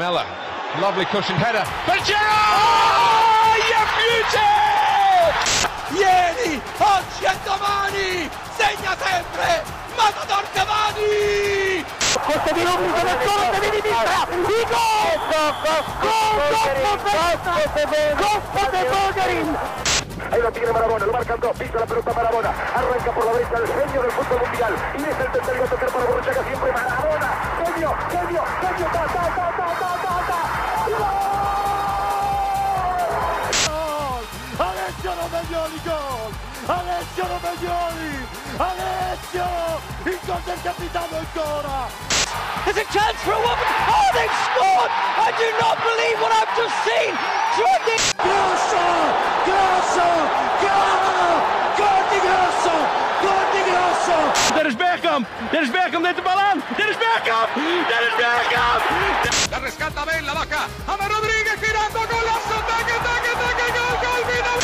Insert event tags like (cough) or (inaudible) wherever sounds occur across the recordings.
Lamella. Lovely cushioned header for Gerrard! Oh, you beauty! Ieri, oggi e domani! Segna sempre! Matador Cavani! Questo di Rubio nel corno di sinistra! Il gol! Gol! Gol! Gol! Gol! Gol! Gol! Gol! Gol! Gol! Ahí lo tiene Marabona, lo marcan dos, pisa la pelota Marabona, arranca por la derecha el genio del fútbol mundial y es el tercero a tocar para Borruchaga siempre Marabona, genio, genio, genio, ta, ta, ta, ta, ta, ta, ta. Gol! Alessio Romagnoli gol! Alessio Romagnoli! Alessio! Il gol del capitano ancora! There's a chance for a woman. Oh, they've scored! I do not believe what I've just seen. Jordi Grosso! Grosso! Gol! Gol Grosso! Gol di Grosso! Dit is Bergkamp. Dit is Bergkamp. Neemt de bal aan. Dit is Bergkamp. Dit is Bergkamp. La rescata Ben, la baja. Ama Rodríguez girando, golazo, taque, taque, taque, gol, gol, final.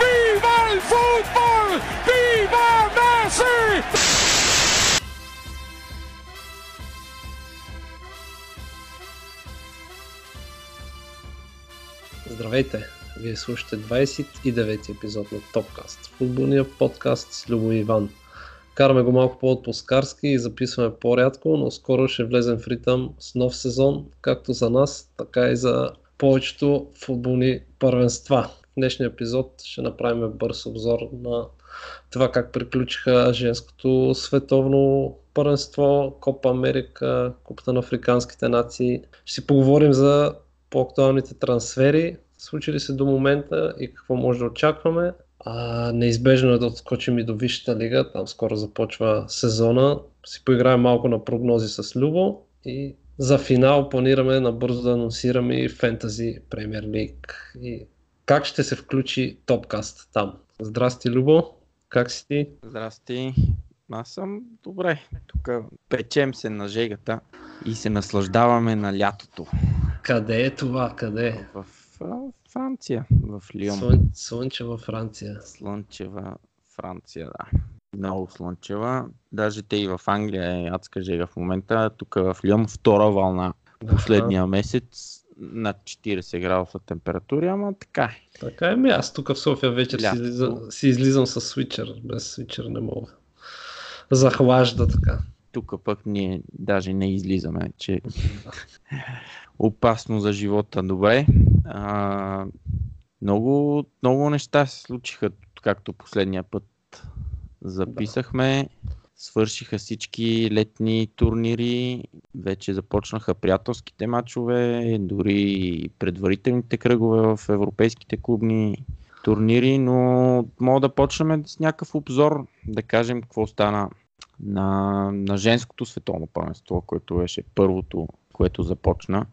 Viva il football! Viva Messi! Здравейте! Вие слушате 29 епизод на Топкаст, футболния подкаст с Любо Иван. Караме го малко по-отпускарски и записваме по-рядко, но скоро ще влезем в ритъм с нов сезон, както за нас, така и за повечето футболни първенства. В днешния епизод ще направим бърз обзор на това как приключиха женското световно първенство, Копа Америка, Купата на африканските нации. Ще си поговорим за по-актуалните трансфери, случили се до момента и какво може да очакваме. А, неизбежно е да отскочим и до Висшата лига, там скоро започва сезона. Си поиграем малко на прогнози с Любо и за финал планираме набързо да анонсираме и Фентази Премьер Лиг и как ще се включи Топкаст там. Здрасти, Любо! Как си ти? Здрасти. Аз съм добре. Тук печем се на жегата и се наслаждаваме на лятото. Къде е това? Къде е? В Франция, в Лион. Слън... Слънчева Франция. Слънчева Франция, да. Много слънчева. Даже те и в Англия е адска жега в момента. Тук в Лион втора вълна последния месец над 40 градуса температура, ама така е. Така е, ми аз тук в София вечер си, излизам, си излизам с свичър. Без свичър не мога. Захлажда така. Тук пък ние даже не излизаме, че опасно за живота. Добре. А, много, много неща се случиха, както последния път записахме. Свършиха всички летни турнири, вече започнаха приятелските матчове, дори предварителните кръгове в европейските клубни турнири, но мога да почнем с някакъв обзор, да кажем какво стана на, на женското световно първенство, което беше първото, което започна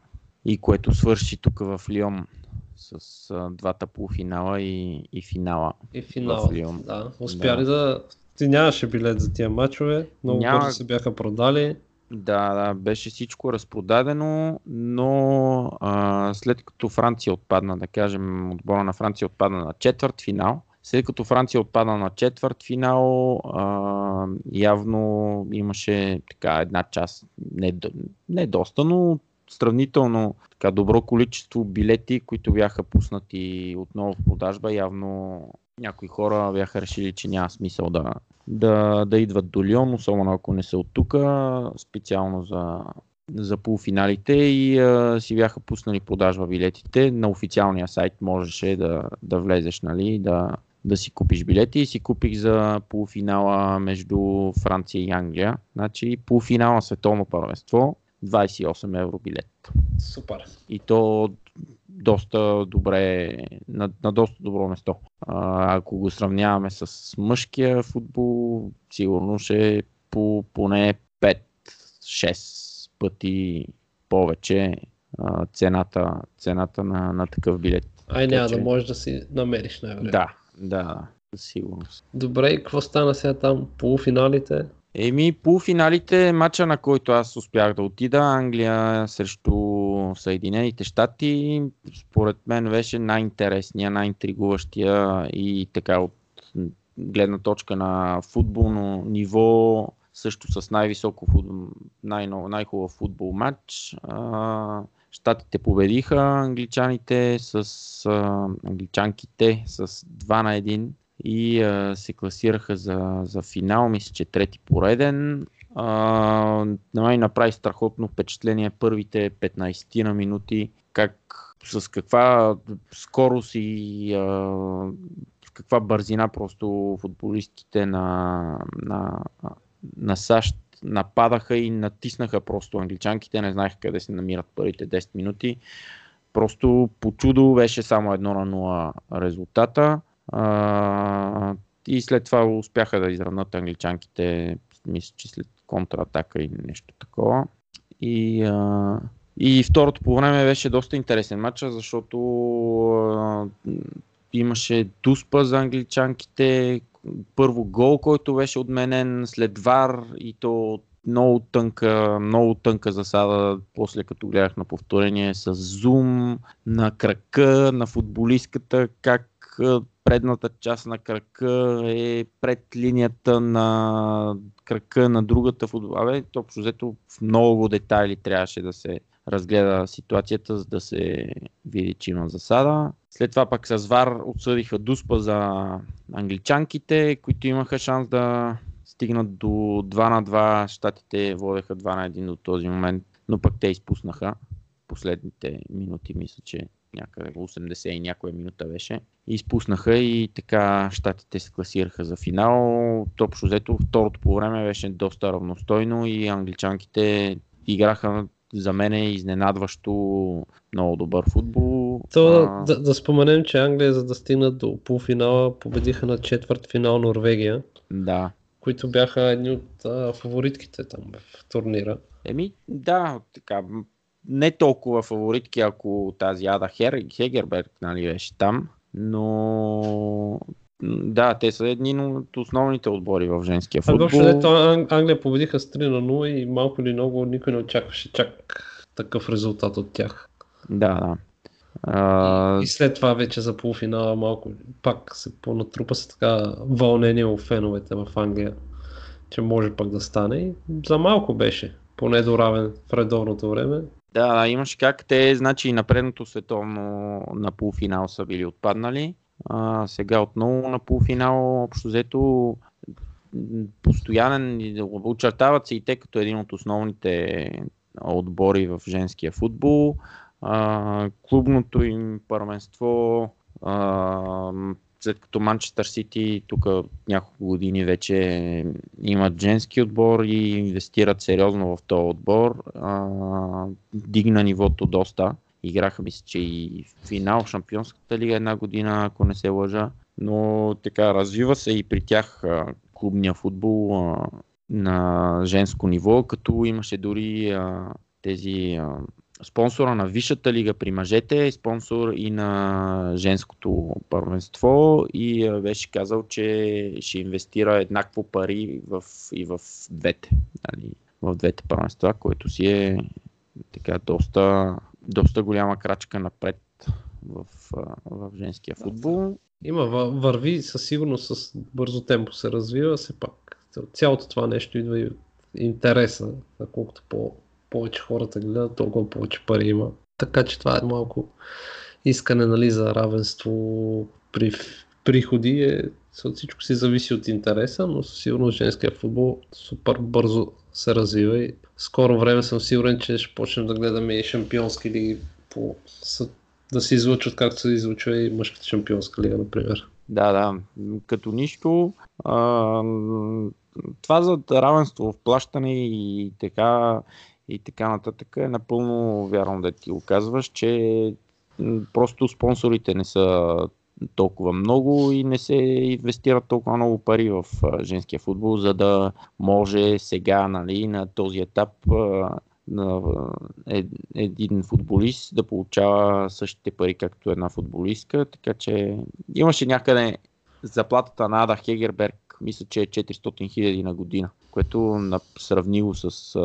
и което свърши тук в Лион с а, двата полуфинала и, и финала. И финал. В Лион. Да. Успя ли да... Ти нямаше билет за тия матчове, много Няма. бързо се бяха продали. Да, да, беше всичко разпродадено, но а, след като Франция отпадна, да кажем, отбора на Франция отпадна на четвърт финал, след като Франция отпадна на четвърт финал, а, явно имаше така една част, не, не доста, но сравнително така добро количество билети, които бяха пуснати отново в продажба. Явно някои хора бяха решили, че няма смисъл да, да, да идват до Лион, особено ако не са от тук, специално за, за полуфиналите и а, си бяха пуснали продажба билетите. На официалния сайт можеше да, да влезеш, нали, да, да си купиш билети и си купих за полуфинала между Франция и Англия. Значи полуфинала на световно първенство 28 евро билет. Супер. И то доста добре, на, на доста добро место. А, ако го сравняваме с мъжкия футбол, сигурно ще е по поне 5-6 пъти повече а, цената, цената на, на такъв билет. Ай, няма да можеш да си намериш най-вероятно. Да, да, да, със сигурност. Добре, и какво стана сега там? Полуфиналите? Еми, полуфиналите, матча на който аз успях да отида, Англия срещу Съединените щати, според мен беше най-интересния, най-интригуващия и така от гледна точка на футболно ниво, също с най-високо най- най-хубав футбол матч. Штатите победиха англичаните с англичанките с 2 на 1 и а, се класираха за, за финал, мисля, че трети пореден. А, на мен направи страхотно впечатление първите 15 на минути, как с каква скорост и а, с каква бързина просто футболистите на, на, на САЩ нападаха и натиснаха просто англичанките, не знаеха къде се намират първите 10 минути. Просто по чудо беше само 1 на 0 резултата. И след това успяха да изравнат англичанките, мисля, че след контратака или нещо такова. И, а, и второто по време беше доста интересен матч, защото а, имаше дуспа за англичанките, първо гол, който беше отменен след вар и то много тънка, много тънка засада, после като гледах на повторение с зум на крака на футболистката, как предната част на крака е пред линията на крака на другата футбола. Общо взето в много детайли трябваше да се разгледа ситуацията, за да се види, че има засада. След това пък с ВАР отсъдиха Дуспа за англичанките, които имаха шанс да стигнат до 2 на 2. Штатите водеха 2 на 1 до този момент, но пък те изпуснаха последните минути, мисля, че някъде 80 и някоя минута беше. И изпуснаха и така щатите се класираха за финал. Общо взето второто по време беше доста равностойно и англичанките играха за мен е изненадващо много добър футбол. То, а... да, да споменем, че Англия, за да стигнат до полуфинала, победиха на четвърт финал Норвегия. Да. Които бяха едни от а, фаворитките там в турнира. Еми, да, така. Не толкова фаворитки, ако тази Ада Хер, Хегерберг нали, беше там, но да, те са едни от основните отбори в женския футбол. Въобще, Англия победиха с 3 на 0 и малко или много никой не очакваше чак такъв резултат от тях. Да, да. А... И след това вече за полуфинала малко пак се понатрупа се така вълнение у феновете в Англия, че може пак да стане. И за малко беше, поне до равен в редовното време. Да, имаше как те, значи на предното световно на полуфинал са били отпаднали а, сега отново на полуфинал, общо взето постоянен, очертават се и те като един от основните отбори в женския футбол. А, клубното им първенство, а, след като Манчестър Сити тук няколко години вече имат женски отбор и инвестират сериозно в този отбор, а, дигна нивото доста. Играха мисля, че и финал в Шампионската лига една година, ако не се лъжа. Но така, развива се и при тях клубния футбол а, на женско ниво, като имаше дори а, тези а, спонсора на Висшата лига при мъжете, спонсор и на женското първенство и беше казал, че ще инвестира еднакво пари в, и в двете, нали, в двете първенства, което си е така доста доста голяма крачка напред в, в женския футбол. Има, върви със сигурност с бързо темпо се развива, все пак. Цялото това нещо идва и от интереса, колкото по, повече хората гледат, толкова повече пари има. Така че това е малко искане нали, за равенство при приходи е, всичко си зависи от интереса, но със сигурност женския футбол супер бързо се развива и скоро време съм сигурен, че ще почнем да гледаме и шампионски лиги по, да се излучват както се излучва и мъжката шампионска лига, например. Да, да. Като нищо, а, това за равенство в плащане и така, и така нататък е напълно вярно да ти го казваш, че просто спонсорите не са толкова много и не се инвестират толкова много пари в женския футбол, за да може сега нали, на този етап на един футболист да получава същите пари, както една футболистка. Така че имаше някъде заплатата на Ада Хегерберг, мисля, че е 400 хиляди на година, което сравнило с...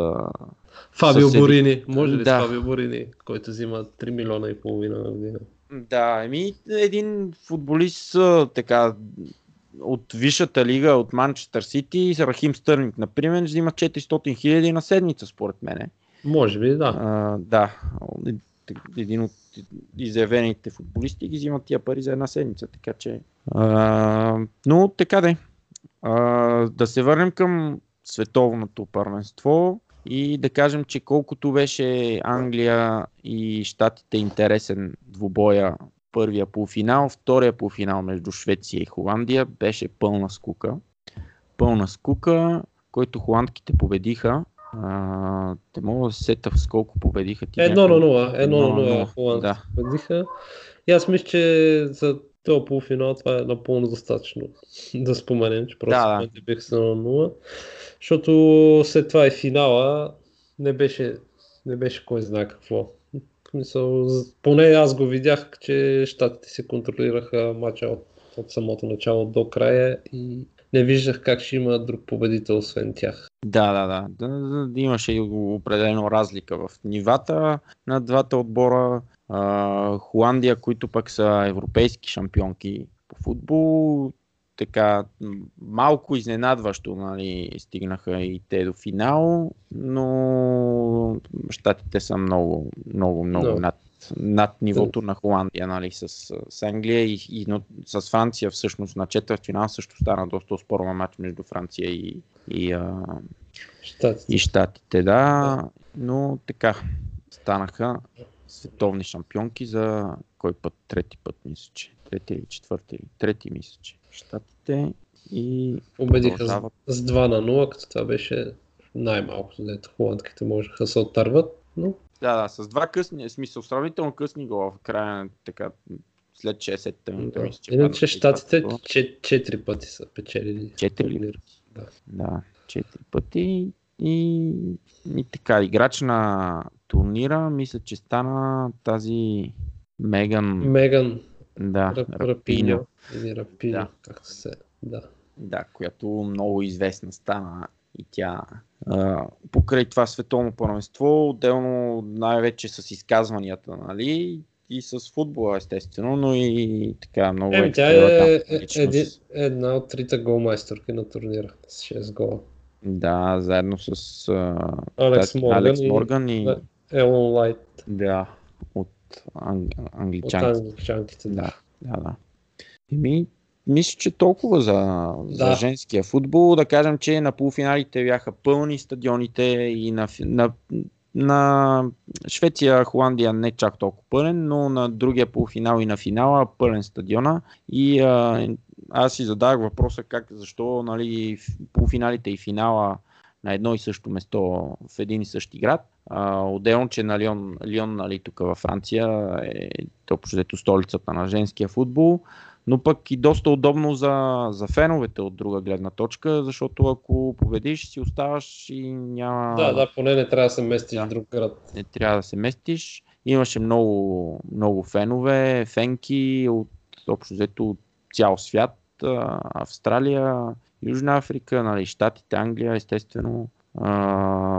Фабио с... Борини. Може ли да. с Фабио Борини, който взима 3 милиона и половина на година? Да, еми един футболист така от Висшата лига, от Манчестър Сити, Рахим Стърник, например, взима 400 хиляди на седмица, според мене. Може би, да. А, да. един от изявените футболисти ги взимат тия пари за една седмица, така че... А, но така де. А, да се върнем към световното първенство и да кажем, че колкото беше Англия и Штатите интересен двубоя първия полуфинал, втория полуфинал между Швеция и Холандия беше пълна скука. Пълна скука, който холандките победиха. А, те мога да се сета с колко победиха ти. Едно на нула. Едно на нула, холандците да. победиха. И аз мисля, че за този полуфинал това е напълно достатъчно (laughs) да споменем, че просто Да, да. да, бих се на 0. Защото след това и финала не беше, не беше кой знае какво. З- поне аз го видях, че щатите се контролираха матча от, от самото начало до края и не виждах как ще има друг победител освен тях. Да, да, да. да, да, да имаше и определено разлика в нивата на двата отбора. А, Холандия, които пък са европейски шампионки по футбол, така малко изненадващо нали, стигнаха и те до финал, но щатите са много, много, много Да. над, над нивото на Холандия нали, с, с Англия и, и но, с Франция всъщност на четвърт финал също стана доста спорен матч между Франция и, и, а, Щатите. и Штатите, да, но така станаха световни шампионки за кой път? Трети път, мисля, че. Трети или четвърти или трети, мисля, че. Штатите и Победиха с, продължават. с 2 на 0, като това беше най-малкото, дето холандките можеха да се оттърват. Но Да, да, с два късни, в смисъл сравнително късни гола в края, така, след 60-та минута, да. мисля, че Иначе щатите. 4 пъти са печелили. Четири ли? турнира. Да. Да, четири пъти. И, и така, играч на турнира, мисля, че стана тази Меган, Меган да, Рап- Рапино, Рапиньо, Да. както се. Да. да, която много известна стана и тя а, покрай това световно първенство, отделно най-вече с изказванията, нали, и с футбола, естествено, но и така много Еми, тя е, е, еди- една от трите голмайсторки на турнира с 6 гола. Да, заедно с а, Алекс тази- Морган Алекс и- Морган и, Да. Елон Лайт Да, от анг... от англичанците. англичанките. Да. Да, да, да. Еми, мисля, че толкова за, за Да. женския футбол. Да кажем, че на полуфиналите бяха пълни стадионите и на, на, на Швеция, Холандия не чак толкова пълен, но на другия полуфинал и на финала пълен стадиона. И а, аз си задах въпроса как, защо нали, полуфиналите и финала на едно и също место в един и същи град. А, отделно, че на Лион, Лион нали, тук във Франция е общо столицата на женския футбол, но пък и доста удобно за, за феновете от друга гледна точка, защото ако победиш, си оставаш и няма... да, да, поне не трябва да се местиш Да. в друг град. не трябва да се местиш. Имаше много, много фенове, фенки от общо взето от цял свят. Австралия, Южна Африка, нали, Штатите, Англия, естествено. А,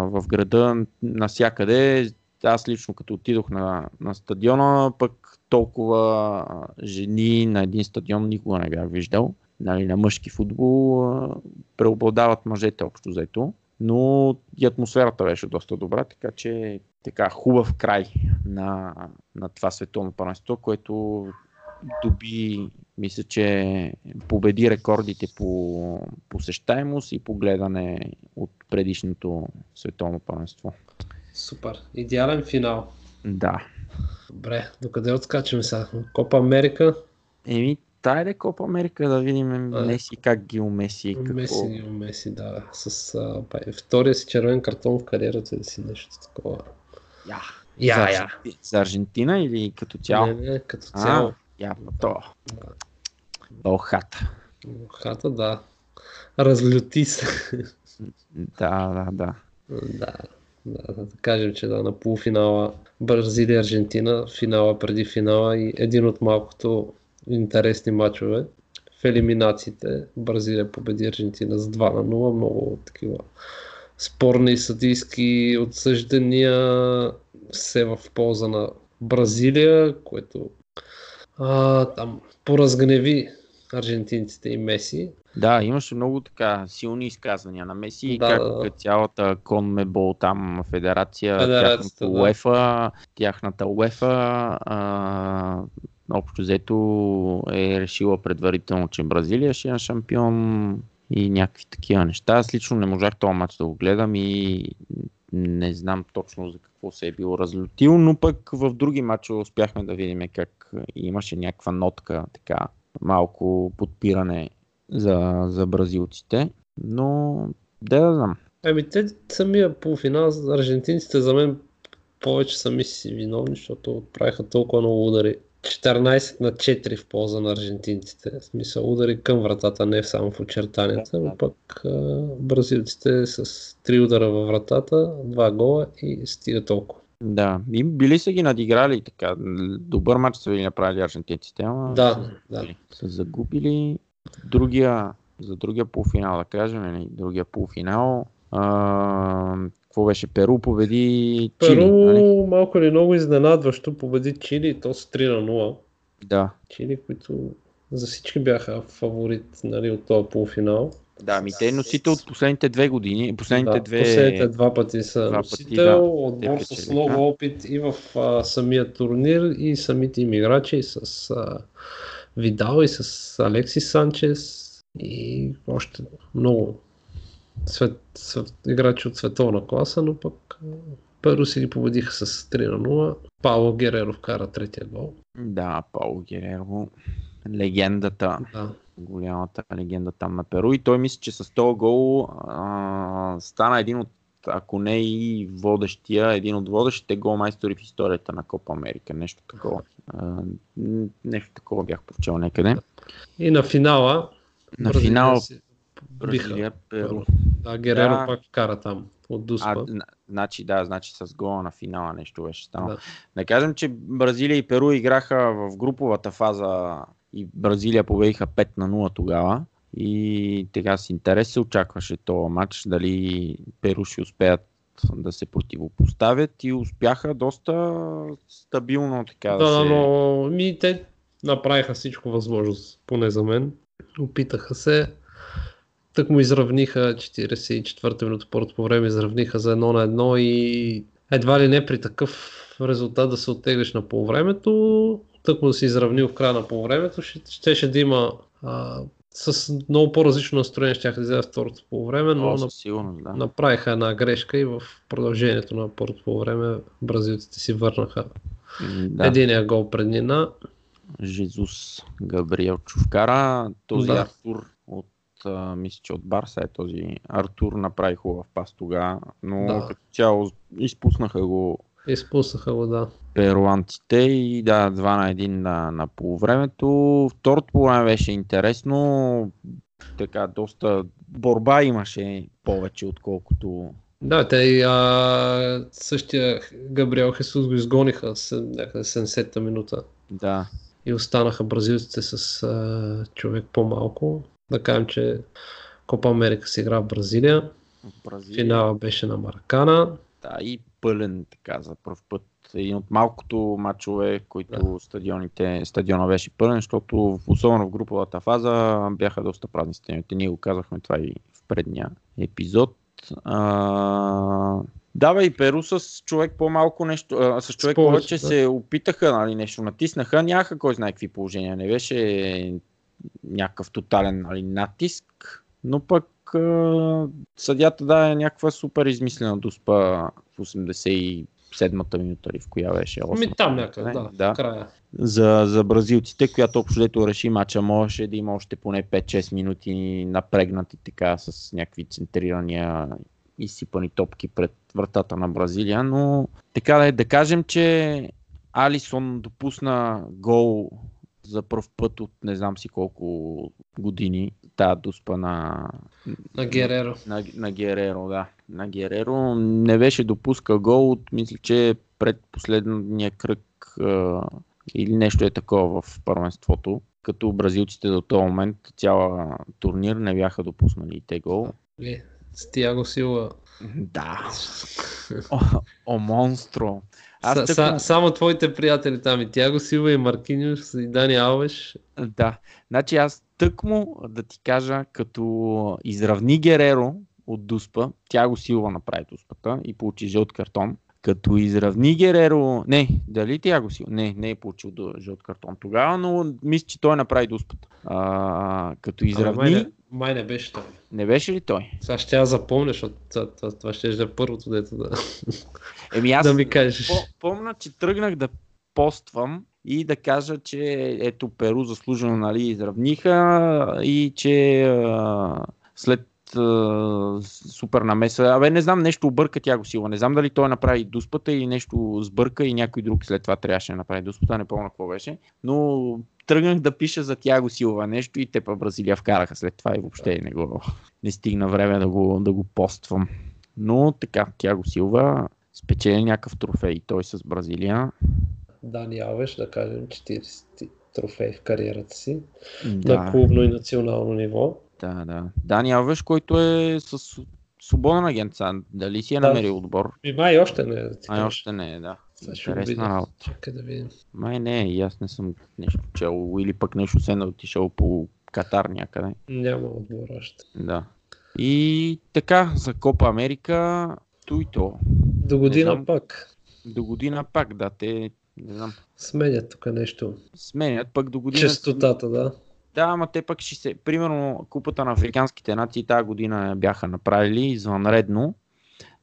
в града насякъде. Аз лично като отидох на, на стадиона, пък толкова жени на един стадион никога не бях виждал. Нали, на мъжки футбол а, преобладават мъжете общо взето. Но и атмосферата беше доста добра, така че така хубав край на, на това световно първенство, което доби, мисля, че победи рекордите по посещаемост и по гледане от предишното световно първенство. Супер. Идеален финал. Да. Добре, докъде отскачаме сега? Копа Америка. Еми, тай да Копа Америка да видим Меси как ги умеси. Какво... Меси, Меси, да. С а, бай, втория си червен картон в кариерата да си нещо такова. Я. Я, за. Арженти- за Аржентина или като цяло? Не, не, като А, цяло. Явно то. Да. Охата. Хата, да. Разлюти се. Да, да, да. да. Да, да кажем, че да, на полуфинала Бразилия Аржентина, финала преди финала и един от малкото интересни матчове. В елиминациите Бразилия победи Аржентина с 2 на 0. Много такива спорни съдийски отсъждания все в полза на Бразилия, което а, там поразгневи аржентинците и Меси. Да, имаше много така силни изказвания на Меси, Да, как да, да. цялата конмебол там федерация, Федерацията, тяхната да. УЕФА, тяхната УЕФА, а, общо взето е решила предварително, че Бразилия ще е шампион и някакви такива неща. Аз лично не можах този матч да го гледам и не знам точно за какво се е било разлютил, но пък в други матчове успяхме да видим как имаше някаква нотка, така малко подпиране за, за бразилците. Но да, да знам. Ами те самия полуфинал, аржентинците за мен повече сами си виновни, защото правиха толкова много удари. 14 на 4 в полза на аржентинците. В смисъл удари към вратата, не само в очертанията, но пък а, бразилците с 3 удара във вратата, 2 гола и стига толкова. Да, и били са ги надиграли така. Добър матч са били направили аржентинците, ама Да, да. са загубили другия, за другия полуфинал, да кажем, нали, другия полуфинал. А, какво беше? Перу победи Чили, Перу нали? малко или много изненадващо победи Чили и то с 3 на 0. Да. Чили, които за всички бяха фаворит нали, от този полуфинал. Да, ми те носител от последните две години, последните да, две... Последните два пъти са два пъти, носител, да, отбор те с много опит и в а, самия турнир, и самите им играчи, и с а, Видал, и с Алексис Санчес, и още много свет, свет, играчи от световна класа, но пък Перу си ги победиха с 3 на 0. Пауло Гереро вкара третия гол. Да, Пауло Гереро, легендата, Да. голямата легенда там на Перу и той мисля, че с този гол а, стана един от ако не и водещия, един от водещите голмайстори в историята на Копа Америка. Нещо такова. А, нещо такова бях прочел някъде. И на финала На Бразилия финал си биха. Бразилия, Перу. Да, Гереро Да. пак вкара там от Дуспа. А, зна- значи да, значи с гола на финала нещо беше станало. Да. Да. кажем, че Бразилия и Перу играха в груповата фаза и Бразилия победиха 5 на 0 тогава. И така с интерес се очакваше този матч, дали Перу ще успеят да се противопоставят и успяха доста стабилно така да, Да, се... но ми, те направиха всичко възможно, поне за мен. Опитаха се. Тък му изравниха 44-та минута първото по време, изравниха за едно на едно и едва ли не при такъв резултат да се оттеглиш на полувремето, тък му да си изравнил в края на полувремето, ще, щеше да има а, с много по-различно настроение, ще да излезе второто полувреме, но О, сигурност, да. направиха една грешка и в продължението на първото полувреме бразилците си върнаха да. единия гол преднина. Жезус Габриел Чувкара, този да. Артур от а, мисля, че от Барса е този Артур направи хубав пас тогава, но Да. като цяло изпуснаха го Изпуснаха го, да. перуанците и да, 2 на 1 на, на полувремето. Второто полувреме беше интересно, така доста борба имаше повече, отколкото Да, те и а, същия Габриел Хесус го изгониха някъде 70-та минута да, и останаха бразилците с а, човек по-малко. Да кажем, че Копа Америка се игра в Бразилия. Бразилия. Финала беше на Маракана. Да, и пълен така за първ път. Един от малкото матчове, които стадионите, стадиона беше пълен, защото особено в груповата фаза бяха доста празни стадионите. Ние го казахме това и в предния епизод. А, да, и Перу с човек по-малко нещо, а, с човек повече да. се опитаха, нали, нещо натиснаха, нямаха кой знае какви положения, не беше някакъв тотален нали, натиск, но пък а, съдята даде някаква супер измислена дуспа в 87-та минута или в коя беше? Ми 8-та там някъде, да, в края. за, за бразилците, която общо дето реши мача, можеше да има още поне 5-6 минути напрегнати така с някакви центрирания изсипани топки пред вратата на Бразилия, но така да е, да кажем, че Алисон допусна гол за първ път от не знам си колко години, тази дуспа на, На Гереро. на, на Гереро, да. На Гереро не беше допускал гол от, мисля, че пред последния кръг а, или нещо е такова в първенството. Като бразилците до този момент цяла турнир не бяха допуснали и те гол. Е, С Тиаго Сила Да. (laughs) О, о монстро. Аз Са, тъкмо- са, само твоите приятели там и Тяго Силва и Маркиниус и Дани Алвеш. Да. Значи аз тъкмо да ти кажа, като изравни Гереро от Дуспа, тя го силва направи Дуспата и получи жълт картон. Като изравни Гереро... Не, дали тя го силва? Не, не е получил жълт картон тогава, но мисля, че той направи Дуспата. А, като изравни... Не, май не беше той. Не беше ли той? Сега ще я запомня, защото това, това, това ще е първото, дето да, Еми аз да ми кажеш. по- помня, че тръгнах да поствам и да кажа, че ето Перу заслужено нали, изравниха и че а, след а, супер намеса, абе не знам, нещо обърка тя го сила. Не знам дали той направи дуспата или нещо сбърка и някой друг след това трябваше да направи дуспата, не помня какво беше. Но тръгнах да пиша за Тяго Силва нещо и те па Бразилия вкараха след това и въобще не го не стигна време да го, да го поствам. Но така, Тяго Силва спечели някакъв трофей той с Бразилия. Дани Алвеш, да кажем, 40 трофеи в кариерата си. Да, На клубно и национално ниво. да, да. Дани Алвеш, който е с свободен агент. Дали си е Да. намерил отбор? И май още не е. да ти Ай, кажа. още не е, да. Интересна работа. Чакай да видим. Май не е, и аз не съм нещо чел. Или пък нещо се е отишъл по Катар някъде. Няма отбор още. Да. И така, за Копа Америка, то и то. До година знам. пак. До година пак, да, те, не знам, Сменят тук нещо. сменят пък до година. Честотата, да. Да, ама те пък ще се... Примерно купата на африканските нации тази година бяха направили извънредно,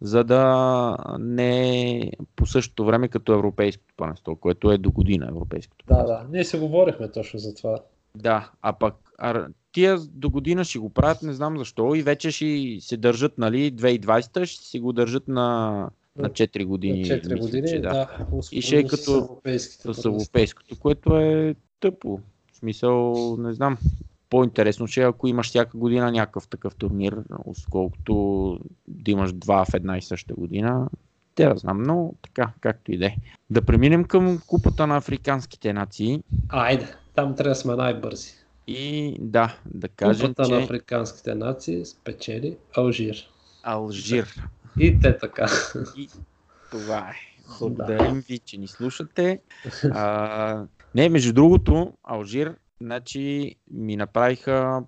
за да не по същото време като европейското панесто, което е до година европейското Да, панесто. да. Ние се говорихме точно за това. Да, а пък а, тия до година ще го правят, не знам защо, и вече ще се държат, нали, 2020 ще си го държат на, на 4 години. На 4 мисля, години, че да. И ще е с като- с европейското, което е тъпо. В смисъл, не знам. По-интересно ще е, ако имаш всяка година някакъв такъв турнир, отколкото да имаш два в една и съща година. Те да знам, но така, както и да е. Да преминем към купата на африканските нации Айде, там трябва да сме най-бързи. и да, да кажем, Купата че на африканските нации спечели Алжир. Алжир. И те така. И това е. Благодарим ви, че ни слушате. А, не, между другото, Алжир, значи ми направиха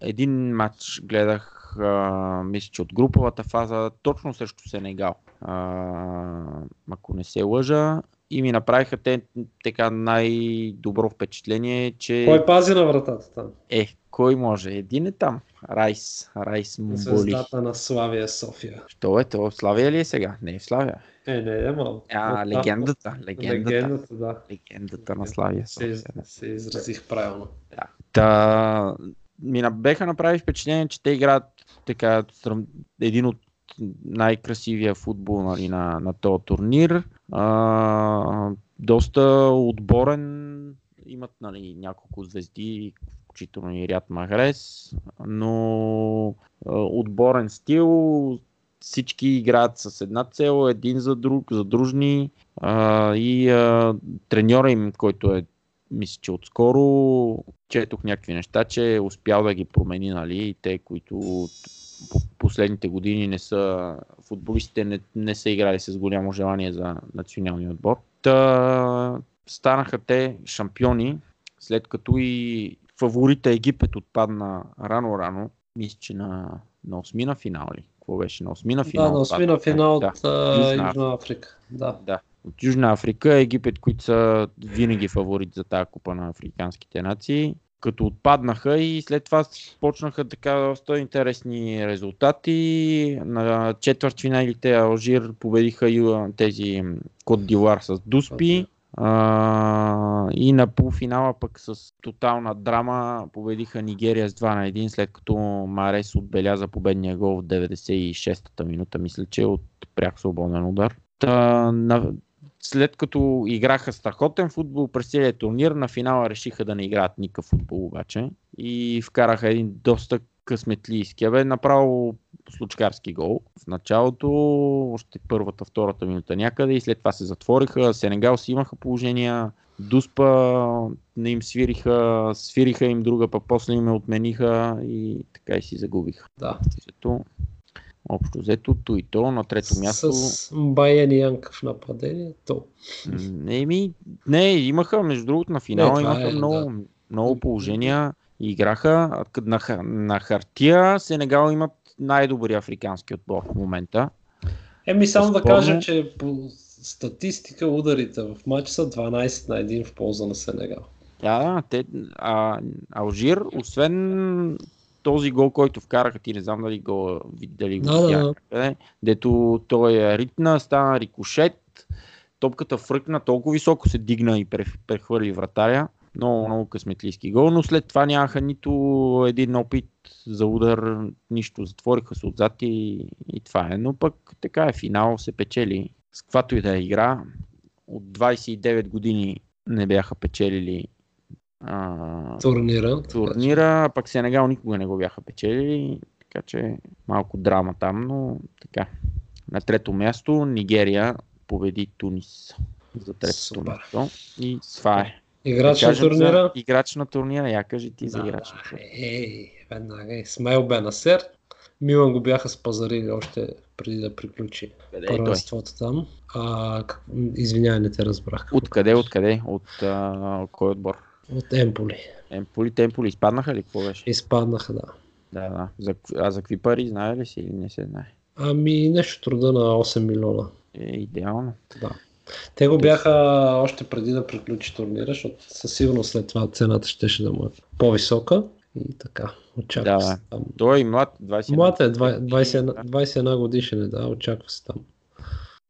един матч, гледах, а, мисля, че от груповата фаза, точно срещу Сенегал. А, ако не се лъжа. И ми направиха те така най-добро впечатление, че Кой пази на вратата там? е, кой може? Един е там. Райс. Райс Мумболи. Звездата на Славия София. Що е то? Славия ли е сега? Не е в Славия. Е, не е малко. А, легендата. Легендата. Легендата, да. Легендата на Славия. Се, София. из- се изразих правилно. Та, ми беха направи впечатление, че те играят така един от най-красивия футбол нали, на, на този турнир. А, доста отборен, имат нали, няколко звезди, включително и Ряд Магрес, но отборен стил, всички играят с една цел, един за друг, задружни а, и а, треньора им, който е мисля, че отскоро четох някакви неща, че е успял да ги промени, нали, и те, които последните години не са, футболистите не, не са играли с голямо желание за националния отбор. Та, станаха те шампиони, след като и фаворита Египет отпадна рано-рано, мисля, че на, на осмина финал ли? Какво беше? На осмина финал? Да, на осмина отпадна. финал Да. от Южна Южна Африка. Да. Да. От Южна Африка, Египет, които са винаги фаворит за тази купа на африканските нации. Като отпаднаха и след това почнаха така доста интересни резултати. На четвъртфиналите Алжир победиха Ю- тези Кот Дивуар с Дуспи. А, и на полуфинала пък с тотална драма победиха Нигерия с 2 на 1, след като Марес отбеляза победния гол в 96-та минута, мисля, че от пряк свободен удар. Та, на, след като играха страхотен футбол през целия турнир, на финала решиха да не играят никакъв футбол обаче и вкараха един доста късметлийски, абе направо случкарски гол. В началото, още първата, втората минута някъде и след това се затвориха. Сенегал си имаха положения, Дуспа не им свириха, свириха им друга, па после им отмениха и така и си загубиха. Да. Зато Общо взето, то и то на трето място. С Байен и Янка в нападение, то. Еми, не, имаха, между другото, на финала имаха е, много, да. много положения. Играха на, на хартия. Сенегал имат най-добри африкански отбор в момента. Еми само да Безспорно. кажем, че по статистика ударите в матча са 12 на 1 в полза на Сенегал. Да, да, те, а, Алжир, освен този гол, който вкараха, ти не знам дали го, дали го Да, да, видях да. дето той е ритна, стана рикошет, топката фръкна, толкова високо се дигна и пре- прехвърли вратаря. Много, много късметлийски гол, но след това нямаха нито един опит за удар, нищо. Затвориха се отзад и, и това е. Но пък така е, финал се печели. С каквато и да е игра, от 29 години не бяха печелили а, Турнира. турнира, а пък Сенегал никога не го бяха печелили, така че малко драма там, но така. На трето място Нигерия победи Тунис за третото място. И това е. Играч на турнира. За играч на турнира, я кажи ти за Да, играч на да. турнира. Ей, веднага. Исмайл Бенасер. Милан го бяха спазарили още преди да приключи Къде е първенството там. А, извинявай, не те разбрах. Откъде, откъде? От а, кой отбор? От Емполи. Емполи, Темполи, изпаднаха ли? Какво беше? Изпаднаха, да. Да, да. За, а за какви пари, знае ли си или не се знае? Ами нещо труда на 8 милиона. Е, идеално. Да. Те го бяха още преди да приключи турнира, защото със сигурност след това цената щеше да му е по-висока. И така, очаква Да, се там. Той е млад, 21. Млад е, 20 21, Да. 21 годишен е, да, очаква се там.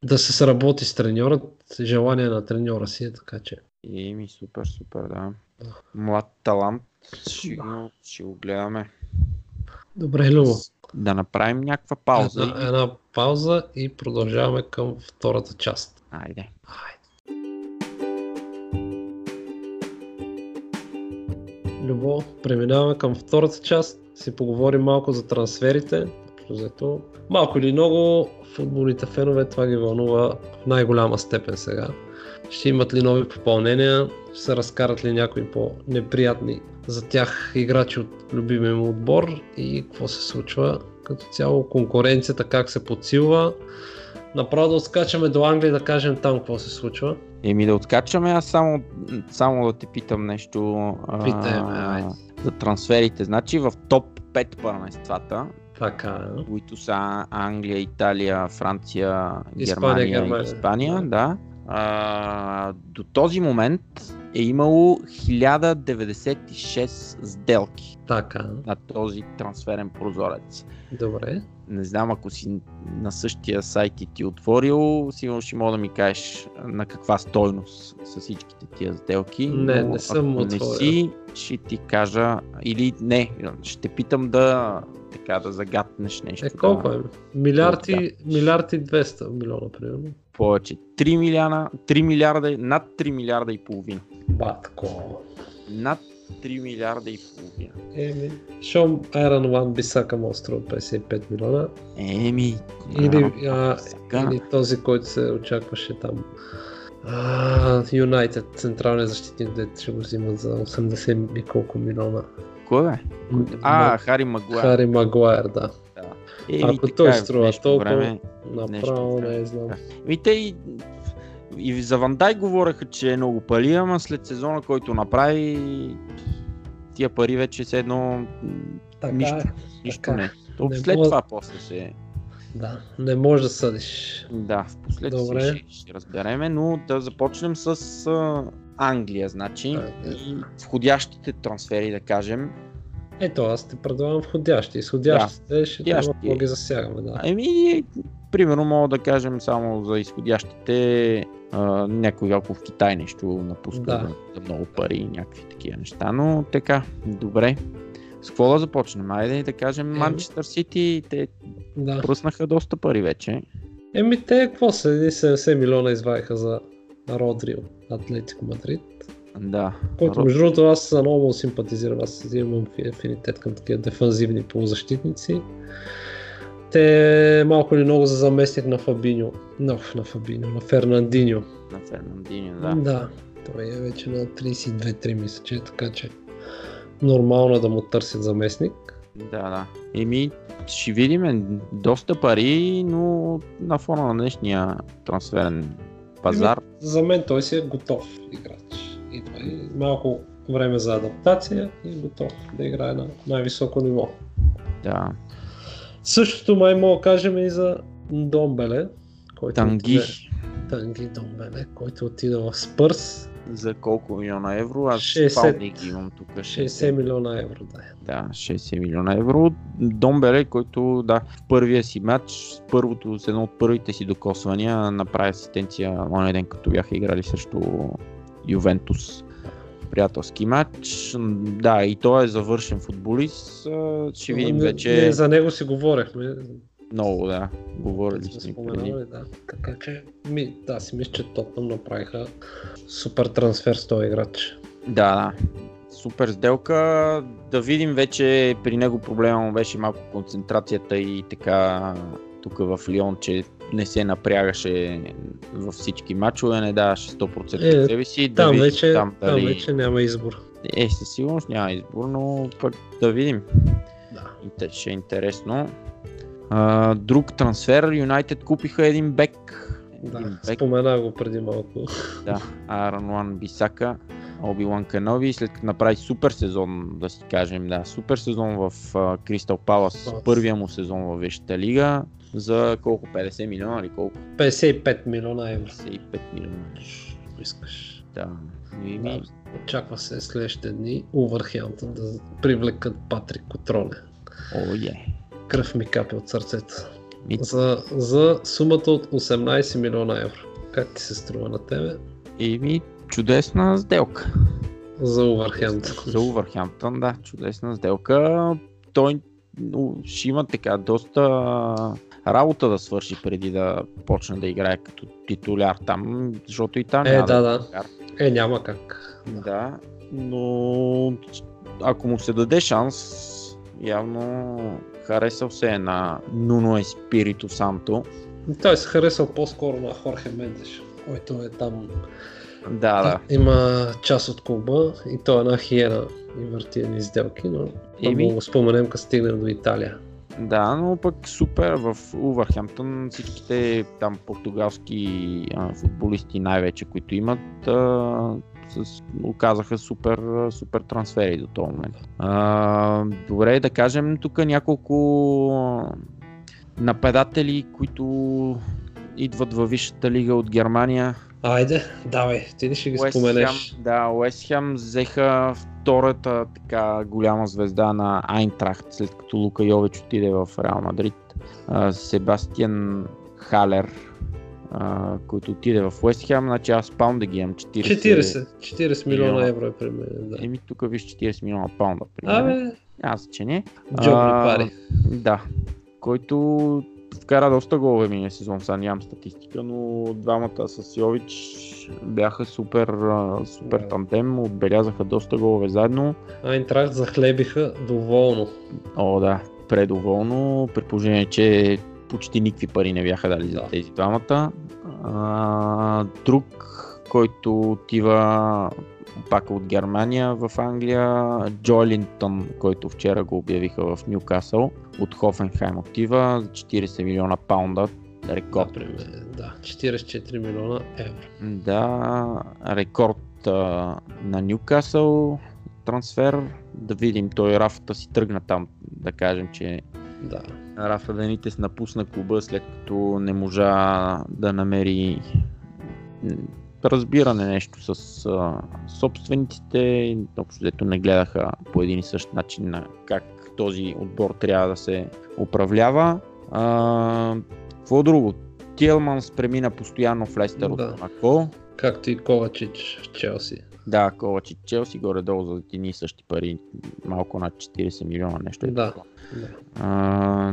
Да се сработи с треньора, желание на треньора си е, така че. Еми, супер, супер, да. Млад талант. Ще, го, ще го гледаме. Добре, Любо. Да направим някаква пауза. Една, и- една пауза и продължаваме към втората част. Айде. Айде. Любо, преминаваме към втората част. Си поговорим малко за трансферите. Взето. Малко или много футболните фенове това ги вълнува в най-голяма степен сега. Ще имат ли нови попълнения? Ще се разкарат ли някои по-неприятни за тях играчи от любимия му отбор и какво се случва като цяло конкуренцията как се подсилва. Направо да отскачаме до Англия да кажем там какво се случва. Еми да откачаме, аз само, само да те питам нещо а, Питай ме, айде. за трансферите. Значи в топ 5 първенствата, Така е. които са Англия, Италия, Франция, Испания, Германия, Германия. Испания, да. А, до този момент е имало 1096 сделки Така. на този трансферен прозорец. Добре. Не знам, ако си на същия сайт и ти отворил, сигурно ще мога да ми кажеш на каква стойност са всичките тия сделки. Не, но не съм ако не отворил. си, ще ти кажа, или не, ще питам да, така, да загатнеш нещо. Е, колко да, е? Милиард Да. и, милиард и 200 милиона, примерно. Повече. 3 милиарда, 3 милиарда, над 3 милиарда и половина. Батко. Над 3 милиарда и половина. Еми, Айрон Ван Бисака му струва 55 милиона. Еми, Или, а, сега. или този, който се очакваше там. Юнайтед, централния защитник, дете ще го взимат за 80 и колко милиона. Кой е? А, Хари Магуайр. Хари Магуайр, да. Еми, Ако той е, струва толкова, време. Направо нещо не знам. Ми те и, и за Вандай говореха, че е много пари, ама след сезона, който направи, тия пари вече се едно Така нищо, е. нищо така. не. То Не след мога- това после се... Да, не може да съдиш. Да, в последствие ще, ще разбереме, но да започнем с а, Англия, значи. Англия. И входящите трансфери, да кажем. Ето, аз те предлагам входящи. Изходящите ще трябва да ги засягаме, да. Еми, примерно мога да кажем само за изходящите а, някой ако в Китай нещо напуска Да. за, много пари и някакви такива неща, но така, добре. С какво да започнем? Айде да кажем. Манчестър Сити, те да. пръснаха доста пари вече. Еми те, какво са? Едни 70 милиона извадиха за Родри от Атлетико Мадрид. Да. Който между другото аз много му симпатизирам. Аз имам фи- афинитет към такива дефанзивни полузащитници. Те малко или много за заместник на Фабиньо. Но, на Фабиньо, на Фернандиньо. На Фернандинho, да. да. Той е вече на 32-3 мисля, че е така че нормално е да му търсят заместник. Да, да. Еми, ще видим доста пари, но на фона на днешния трансферен пазар. За мен той си е готов играч. И малко време за адаптация и е готов да играе на най-високо ниво. Да. Същото май мога да кажем и за Домбеле, който Танги. отиде- Танги Домбеле, който отиде в Спърс. За колко милиона евро? Аз 60. спални ги имам тук. 60 милиона евро, да. Да, 60 милиона евро. Домбеле, който да, в първия си матч, с първото, с едно от първите си докосвания, направи асистенция оня ден, като бяха играли срещу Ювентус. Приятелски матч. Да, и той е завършен футболист. Ще видим вече Ние за него си говорехме. много, да. Говорили сме споменали, да. Така че, ми, да, си мисля, че Тотнам направиха супер трансфер с този играч. Да, да. Супер сделка. Да видим вече при него проблема му беше малко концентрацията и така тук в Лион, че не се напрягаше във всички матчове, не даваше 100% Е, от себе си. Да Там, видим вече, там, там дали... вече няма избор. Е, със сигурност няма избор, но пък да видим. Да. Ще е интересно. А, друг трансфер, Юнайтед купиха един бек. Да, Един бек. спомена го преди малко. Да, Аарон Лан Бисака, Оби Лан Канови, след като направи супер сезон, да си кажем, да, супер сезон в Кристал Палас, Палас. първия му сезон в Висшата лига, за колко, 50 милиона или колко? 55 милиона евро, 55 милиона. ако искаш. Да. И Да, ми, очаква се следващите дни Увърхемптън да привлекат Патрик Котроле. о, е. Кръв ми капе от сърцето. Ми, За, за сумата от 18 милиона евро. Как ти се струва на тебе? и ми, чудесна сделка. За Увърхемптън. За Увърхемптън, да, чудесна сделка. Той ще има така доста работа да свърши преди да почне да играе като титуляр там, защото и там Е, няма да, да. титуляр. Е, няма как. Да, но ако му се даде шанс, явно харесал се е на Нуно Еспирито Санто. Той се харесал по-скоро на Хорхе Мендеш, който е там. Да, да. Има част от клуба и той е една хиена и върти едни сделки, но Еми. Го споменем, като стигнем до Италия. Да, но пък супер в Увърхемптън всичките там португалски а, футболисти най-вече, които имат, а, с, оказаха супер, супер трансфери до този момент. А, добре, да кажем тук няколко нападатели, които идват във Висшата лига от Германия. Айде, давай, ти ли ще ги Уест споменеш? Хем, да, Уест Хем взеха втората така голяма звезда на Айнтрахт, след като Лука Йович отиде в Реал Мадрид. Себастиан Халер, а, който отиде в Уест Хем, значи аз паунда ги имам 40. 40, 40 милиона милиона. евро е при мен, да. Еми тук виж 40 милиона паунда. При мен. Абе, Аз че не. джобни пари. Да, който вкара доста голове миналия сезон, сега нямам статистика, но двамата с Йович бяха супер, а, супер Да. тандем, отбелязаха доста голове заедно. Айнтрахт захлебиха доволно. О, да, предоволно, при положение, че почти никакви пари не бяха дали за Да. тези двамата. А, друг, който отива пак от Германия в Англия, Джолинтън, който вчера го обявиха в Ньюкасъл, от Хофенхайм отива за 40 милиона паунда, рекорд. Да, при мен, да, 44 милиона евро. Да, рекорд а, на Ньюкасъл трансфер. Да видим, той Рафата си тръгна там, да кажем, че Да. Рафа Бенитес напусна клуба, след като не можа да намери разбиране нещо с а, собствениците. Общо взето не гледаха по един и същ начин на как този отбор трябва да се управлява. А, какво друго? Тилманс премина постоянно в Лестър Да. от Монако. Както и Ковачич в Челси. Да, Ковач и Челси горе-долу за едни и същи пари, малко над 40 милиона нещо. е Да. такова. да. А,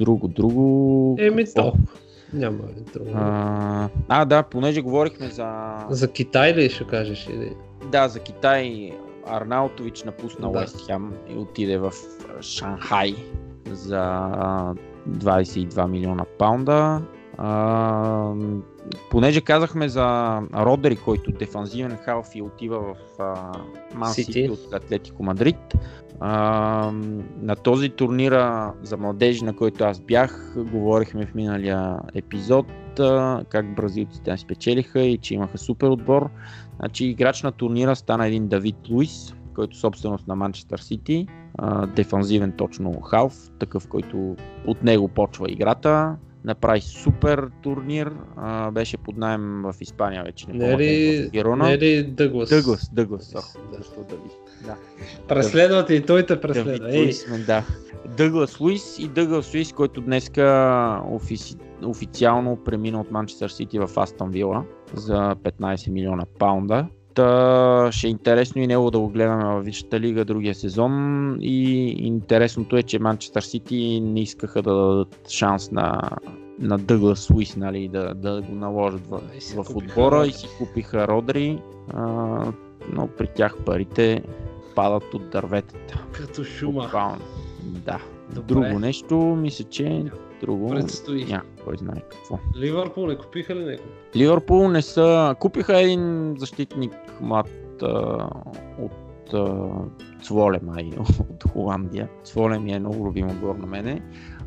друго, друго. Еми какво? Няма друго. А, а, да, понеже говорихме за... За Китай ли ще кажеш? Или? Да, за Китай Арнаутович напусна Да. Уест Хем и отиде в Шанхай за 22 милиона паунда. А, понеже казахме за Родери, който дефанзивен халф и отива в Ман Сити. От Атлетико Мадрид. А, на този турнира за младежи, на който аз бях, говорихме в миналия епизод как бразилците не спечелиха и че имаха супер отбор. Значи играч на турнира стана един Давид Луис, който е собственост на Манчестър Сити, дефанзивен точно халф, такъв, който от него почва играта. Направи супер турнир, а, беше под найем в Испания вече, не Не ли, Герона. не ли Дъглас? Дъглас, Дъглас, Дъглас, ох, да. защо Давид? Да. Преследват и той те Давид преследва. Ей, Луис, да. Дъглас Луис и Дъглас Луис, който днеска офиси... официално премина от Манчестър Сити в Астон Вила за 15 милиона паунда. Та ще е интересно и него да го гледаме в Висшата лига другия сезон и интересното е, че Манчестър Сити не искаха да дадат шанс на, на Дъглас Луис, нали, да, да го наложат в, си в отбора и си купиха Родри, а, но при тях парите падат от дърветата. като шума. Буквално. Да. Добре. Друго нещо, мисля, че друго Предстои. няма кой знае какво. Ливърпул не купиха ли него? Ливърпул не са... Купиха един защитник млад а, от а, Цволе, май, от Холандия. Цволе ми е много любим отбор на мене.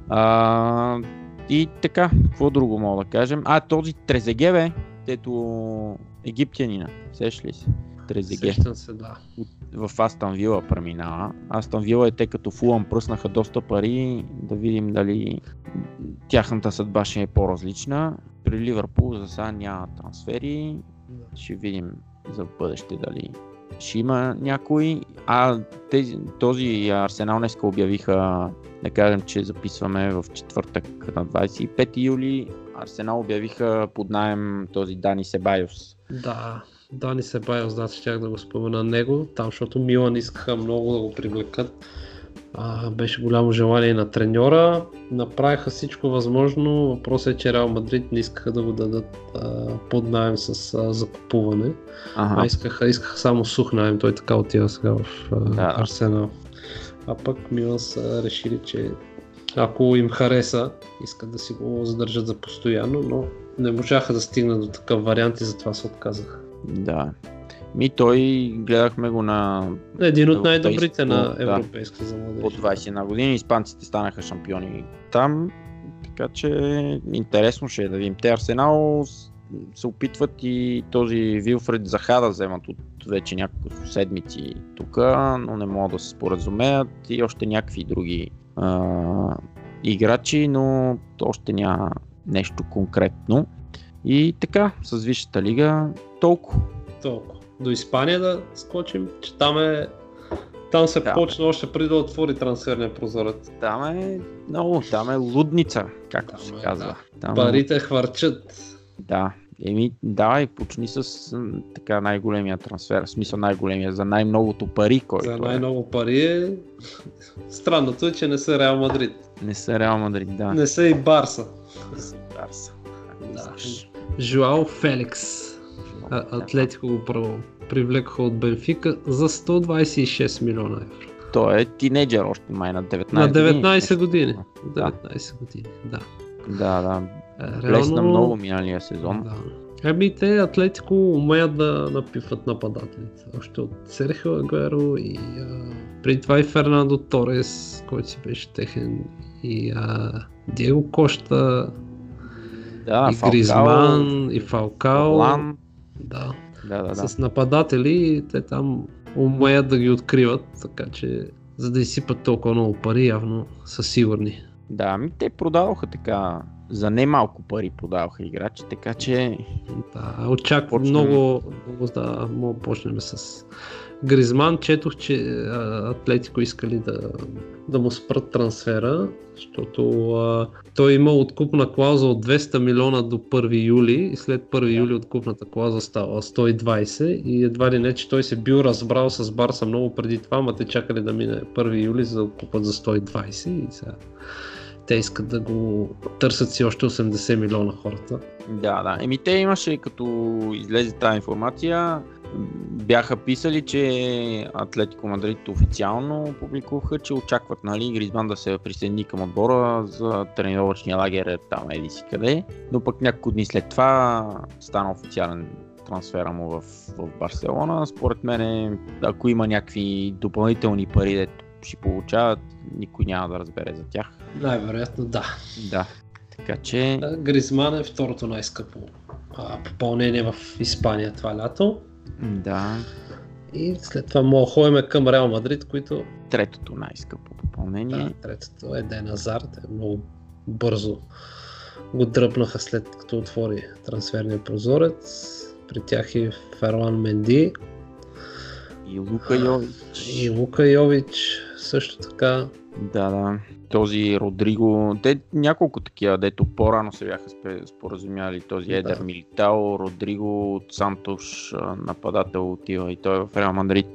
А, и така, какво друго мога да кажем? А, този Трезеге, бе, дето египтянина, сеш ли се? Трезеге Сещам се, да. в Астан Вила преминава. Астан Вила е те като Фулъм пръснаха доста пари, да видим дали тяхната съдба ще е по-различна. При Ливърпул за сега няма трансфери, ще видим за бъдеще дали ще има някой. А тези, този Арсенал днеска обявиха, да кажем, че записваме в четвъртък на 25 юли. Арсенал обявиха под найем този Дани Себайос. Да, Дани Себайос, да, щях да го спомена него, там, защото Милан искаха много да го привлекат. А, беше голямо желание на треньора. Направиха всичко възможно. Въпросът е, че Реал Мадрид не искаха да го дадат а, под найем с а, закупуване. А Ага. искаха, искаха само сух найем. Той така отива сега в а, Да. Арсенал. А пък Милан са решили, че ако им хареса, искат да си го задържат за постоянно, но не можаха да стигнат до такъв вариант и затова се отказаха. Да. Ми той гледахме го на Един от най-добрите на да. европейска за по младежи. 21 години. Испанците станаха шампиони там. Така че интересно ще е да видим. Те Арсенал се опитват и този Вилфред Заха да вземат от вече няколко седмици тук, но не могат да се споразумеят и още някакви други а, играчи, но още няма нещо конкретно. И така, с Висшата лига толкова. Толкова. До Испания да скочим, че там е там се Да. почна още преди да отвори трансферния прозорец. Там е много, там е лудница, както Там се е, казва. Там, Парите хвърчат. Да. Еми, давай, почни с така най-големия трансфер, в смисъл най-големия, за най-многото пари, който За е. най-много пари е... Странното е, че не са Реал Мадрид. Не са Реал Мадрид, да. Не са и Барса. Барса. Ако Да. искаш. Жуал Феликс. Атлетико го право привлекоха от Бенфика за 126 милиона евро. Той е тинейджър още май на 19 На години. 19 години. Да. 19 години, да. Да, да. Е, Блесна много миналия сезон. Да. Еми те Атлетико умеят да напиват нападателите. Още от Серхио Агуеро и а, преди това и Фернандо Торес, който си беше техен и а, Диего Кошта, Да, и Фалкао, Гризман, и Фалкао. Лан. Да. Да, да, да. С нападатели те там умеят да ги откриват, така че за да изсипат толкова много пари, явно са сигурни. Да, ми те продаваха така, за немалко пари продаваха играчи, така че Да, очаквам Почнем. много, много, да, мога почнем с Гризман. Четох, че Атлетико искали да, да му спрат трансфера, защото а, той има откупна клауза от 200 милиона до 1 юли и след 1 юли откупната клауза става 120 и едва ли не, че той се бил разбрал с Барса много преди това, ама те чакали да мине 1 юли за да купат за 120 и сега те искат да го търсят си още 80 милиона хората. Да, да. Еми те имаше, като излезе тази информация, бяха писали, че Атлетико Мадрид официално публикуваха, че очакват нали, Гризман да се присъедини към отбора за тренировъчния лагер там еди си къде. Но пък няколко дни след това стана официален трансфера му в, в Барселона. Според мен, ако има някакви допълнителни пари, дето ще получават, никой няма да разбере за тях. Най-вероятно да. Да. Така че... Гризман е второто най-скъпо а, попълнение в Испания това лято. Да. И след това мога ходим към Реал Мадрид, които... Третото най-скъпо попълнение. Да, третото е Ден Азарт. Е много бързо го дръпнаха след като отвори трансферния прозорец. При тях и Ферлан Менди. И Лука Йович. И Лука Йович също така. Да, да. Този Родриго, те няколко такива, дето по-рано се бяха споразумяли. Този Да. Едер Милитао, Родриго от Сантош, нападател отива и той е в Реал Мадрид.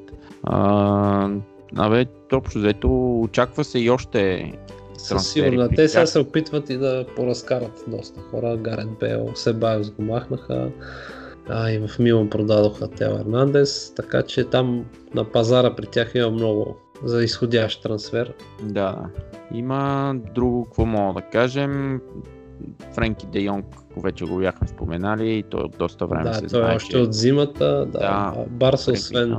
А, Абе, общо взето очаква се и още Със сигурно. Те сега се опитват и да поразкарат доста хора. Гарет Бел, Себайос го махнаха. А, и в Милан продадоха Тео Ернандес, така че там на пазара при тях има много за изходящ трансфер. Да. Има друго, какво мога да кажем. Френки Де Йонг, вече го бяхме споменали и той от доста време да, се той знае, е още че от зимата. Да. Да. Барса, освен.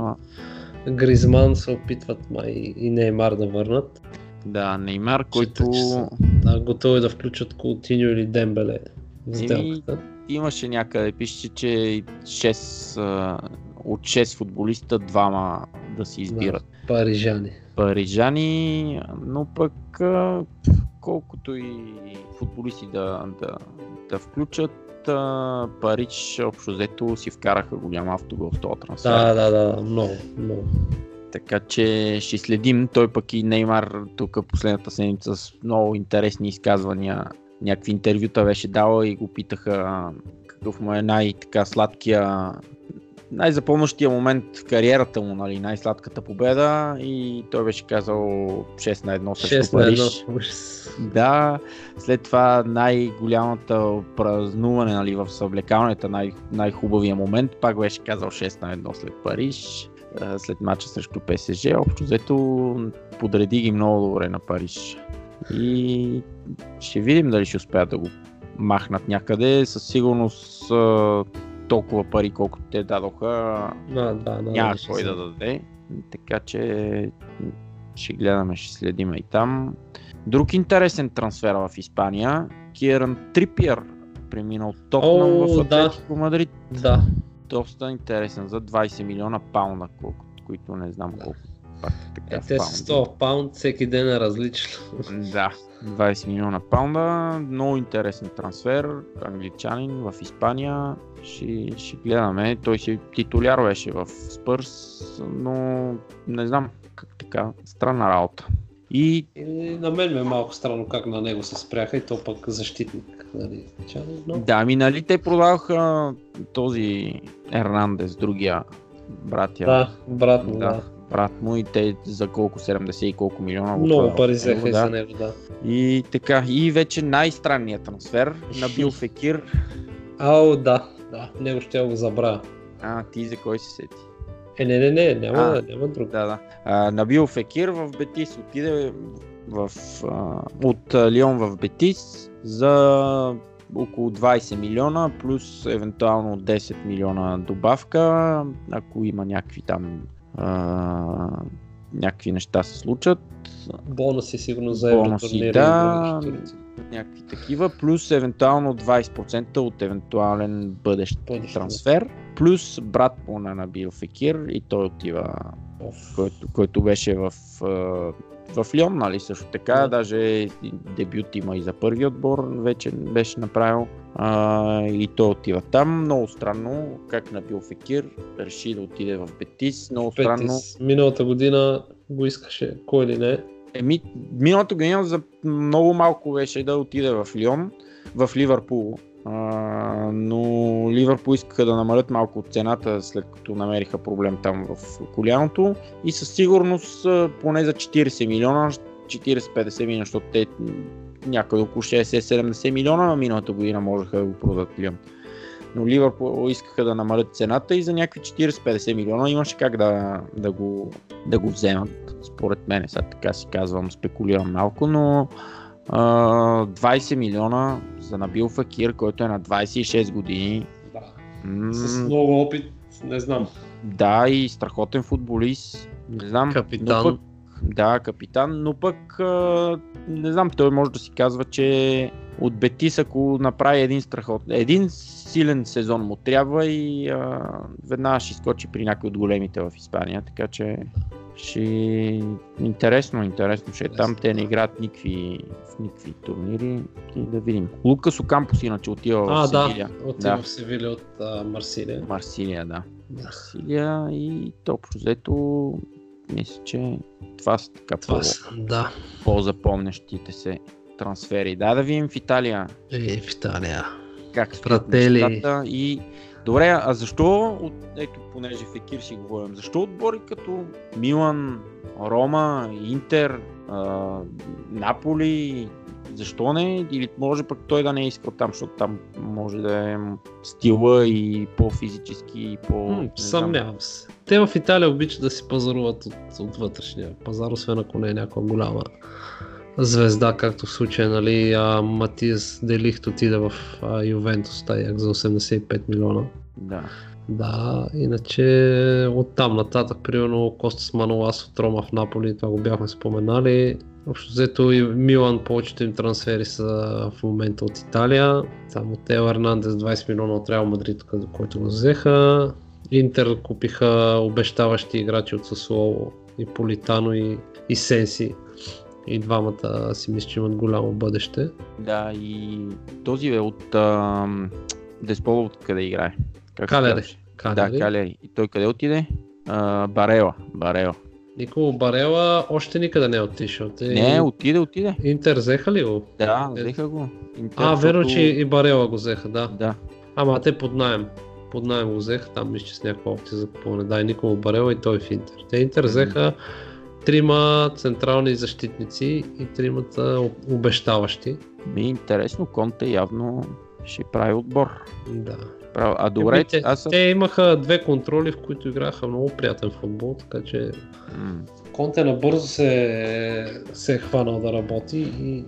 Гризман, се опитват май и Неймар да върнат. Да, Неймар, който са да, готови да включат Култиньо или Дембеле в сделката. имаше някъде, пише, че 6, а, от 6 футболиста двама да си избират. Парижани. Парижани, но пък колкото и футболисти да, да, да включат, а, Париж общо взето си вкараха голям автогол в този трансфер. Да, да, да, много, много. Така че ще следим. Той пък и Неймар тук последната седмица с много интересни изказвания. Някакви интервюта беше дал и го питаха какъв му е най-така сладкия най-запомнящия момент в кариерата му, нали, най-сладката победа и той беше казал 6 на 1 срещу 6 на 1. Париж. Да, след това най-голямата празнуване нали, в съблекалнята, най- най-хубавия момент, пак беше казал 6 на 1 след Париж, след мача срещу ПСЖ. Общо взето подреди ги много добре на Париж. И ще видим дали ще успеят да го махнат някъде. Със сигурност толкова пари, колкото те дадоха, Да, да, да. няма да, кой да даде. Така че ще гледаме, ще следим и там. Друг интересен трансфер в Испания. Киеран Трипиер премина от Тотнам в да. Атлетико Мадрид. Да, Доста интересен за 20 милиона паунда, колко, които не знам колко. Пак така е, те с паунди. 100 паунд всеки ден е различно. Да, 20 милиона паунда. Много интересен трансфер. Англичанин в Испания. Ще, ще гледаме. Той си титуляр беше в Спърс, но не знам как така. Странна работа. И И на мен ми е малко странно как на него се спряха и то пък защитник. Нали, но... да, ми нали те продаваха този Ернандес, другия братя. Да, брат му, да. да. Брат му и те за колко 70 и колко милиона. го Много пари взеха да. за него, да. И така, и вече най-странният трансфер на Бил Фекир. Ау, да, да, него ще го забравя. А, ти за кой се сети? Е, не, не, не, няма, А. няма друг. Да, да. А, Набил Фекир в Бетис отиде в, а, от Лион в Бетис за около 20 милиона, плюс евентуално 10 милиона добавка, ако има някакви там а, някакви неща се случат, Бонуси сигурно за Бонуси, да. Някакви такива, плюс евентуално 20% от евентуален бъдещ Бъдещ, трансфер, плюс брат му на Набил Фекир и той отива който, който беше в, в Лион, нали, също така, Да. даже дебют има и за първи отбор, вече беше направил а, и той отива там. Много странно, как Набил Фекир реши да отиде в Бетис, много странно. Петис, миналата година го искаше, кой ли не. Еми, миналата година за много малко беше да отиде в Лион, в Ливърпул. А, но Ливърпул искаха да намалят малко цената, след като намериха проблем там в коляното. И със сигурност поне за 40 милиона, 40-50 милиона, защото те някъде около 60-70 милиона на миналата година можеха да го продадат Лион. Но Ливърпул искаха да намалят цената и за някакви 40-50 милиона имаше как да, да, го, да го вземат, според мен. Сега така си казвам, спекулирам малко, но а, 20 милиона за Набил Факир, който е на 26 години. Да. М, С много опит, не знам. да, и страхотен футболист. Не знам. Капитан. Но пък, да, капитан, но пък а, не знам, той може да си казва, че от Бетис, ако направи един страхот, един силен сезон му трябва и а, веднага ще изкочи при някой от големите в Испания, така че ще интересно, интересно ще е там. Те не играят никакви, в никакви турнири и да видим. Лукас Окампус иначе отива в А, Севиля. да, отива Да. в Севиля от а, Марсилия. Марсилия, да. Марсилия и то общо взето мисля, че това са така Това по, са, да. по-запомнящите се трансфери. Да, да видим в Италия И в Италия. как Фратели. нещата и Добре, а защо, от- ето понеже в Екир си говорим, защо отбори като Милан, Рома, Интер, а, Наполи, защо не? Или може пък той да не е искал там, защото там може да е стила и по-физически и по... М. Съмнявам се. Те в Италия обичат да си пазаруват от, от вътрешния пазар, освен ако не е някаква голяма звезда, както в случая, нали, а, Матиас Делихт отиде в а, Ювентус, таяк за 85 милиона. Да. Да, иначе оттам нататък, примерно Костас Манолас от Рома в Наполи, това го бяхме споменали. Общо взето и Милан, повечето им трансфери са в момента от Италия. Само Тео Ернандес 20 милиона от Реал Мадрид, къде- който го взеха. Интер купиха обещаващи играчи от Сасуоло и Политано и, и Сенси. И двамата си мисля, че имат голямо бъдеще. Да, и този е от а, Десполо от къде играе? Как? Калери. Да, Калери. И той къде отиде? А, Барела. Барела. Николо Барела още никъде не е отишъл. Те Не, отиде, отиде. Интер взеха ли го? Да, Е. взеха го. Интер, А, верно, че и Барела го взеха, да. Да. Ама те под найем. Под найем го взеха, там мисля, че с някаква опция за купуване. Да, и Никола Барела и той в Интер. Те Интер взеха трима централни защитници и тримата обещаващи. Ми е интересно, Конте явно ще прави отбор. Да. Прави- А добре, Еми, те, аз съм... те имаха две контроли, в които играха много приятен футбол, така че М, Конте набързо се, се е хванал да работи и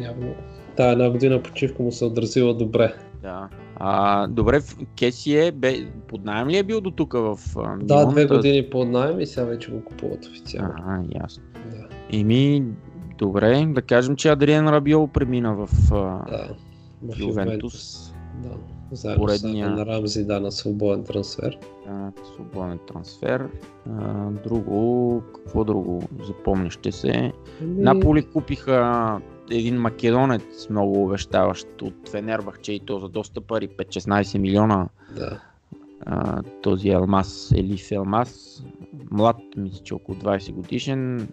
явно тая една година почивка му се е отразила добре. Да. А, добре, в- Кеси е, бе, под найем ли е бил до тук в а, Да, две години под найем и сега вече го купуват официално. А, ясно. Да, Еми, добре, да кажем, че Адриан Рабиол премина в а, да. В Ювентус. Ювентус. Да. Заедно Поредния- с Рамзи, да, на свободен трансфер. а, свободен трансфер. А, друго, какво друго запомняще се? Ами, Наполи купиха един македонец, много обещаващ от Фенербахче и то за доста пари, 5-16 милиона. Да. А, този Елмас, Елиф Елмас, млад, мисля, че около 20 годишен.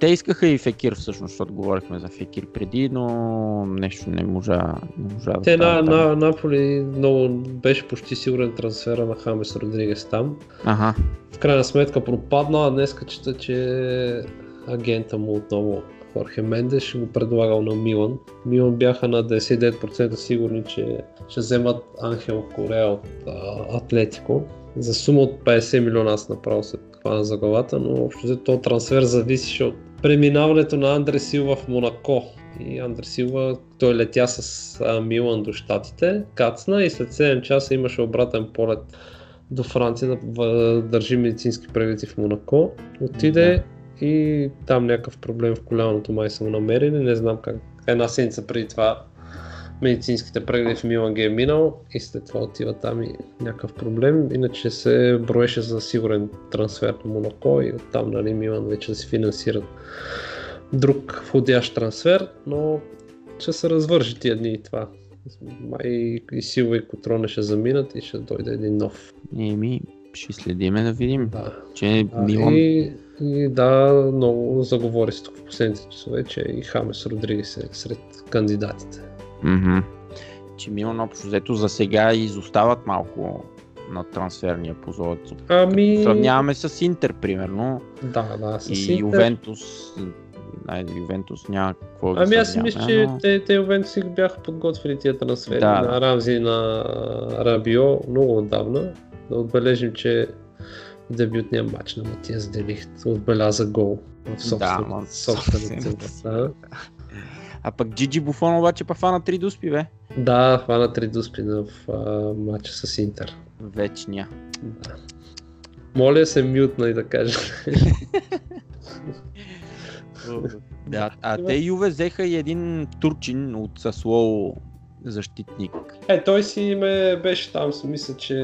Те искаха и Фекир всъщност, защото говорихме за Фекир преди, но нещо не можа, не можа да Те на, на Наполи много беше почти сигурен трансфера на Хамес Родригес там. Ага, В крайна сметка пропадна, а днес чета, че агента му отново Хорхе Мендес ще го предлагал на Милан. Милан бяха на 99% сигурни, че ще вземат Анхел Корея от а, Атлетико. За сума от 50 милиона аз направо се хвана за главата, но общо взето трансфер зависеше от преминаването на Андре Силва в Монако. И Андре Силва, той летя с а, Милан до Штатите, кацна и след 7 часа имаше обратен полет до Франция да държи медицински прегледи в Монако. Отиде и там някакъв проблем в коляното май са му намерили, не знам как. Една седмица преди това медицинските прегледи в Милан ги е минал и след това отива там и някакъв проблем. Иначе се броеше за сигурен трансфер на Монако и оттам нали, Милан вече да си финансират друг входящ трансфер, но ще се развържи тия дни и това. Май и Силва и Котроне ще заминат и ще дойде един нов. еми, ще следиме да видим, Да. че А, Милан... И, и да, много заговори се тук в последните часове, че и Хамес Родригес е сред кандидатите. Мгм. Че Милан общо взето за сега изостават малко на трансферния позор. Ами... Сравняваме с Интер, примерно, Да, да, с и Интер. Ювентус Айде, Ювентус няма какво да Ами аз си мисля, че но- те, те Ювентус си бяха подготвили тия трансфери Да, на да. Рамзи на Рабио много отдавна. Да отбележим, че в дебютния матч на Матиас Делихт отбеляза гол в собствен, ма, собствената съвсем. да. А пък Джиджи Буфон обаче па фана три дуспи, бе. да, хвана три дуспи в а, матча с Интер. Вечния. Да. Моля се мютна и да кажа. Да, а те Юве взеха и един турчин от Саслово защитник. Е, той си ме беше там, си мисля, че...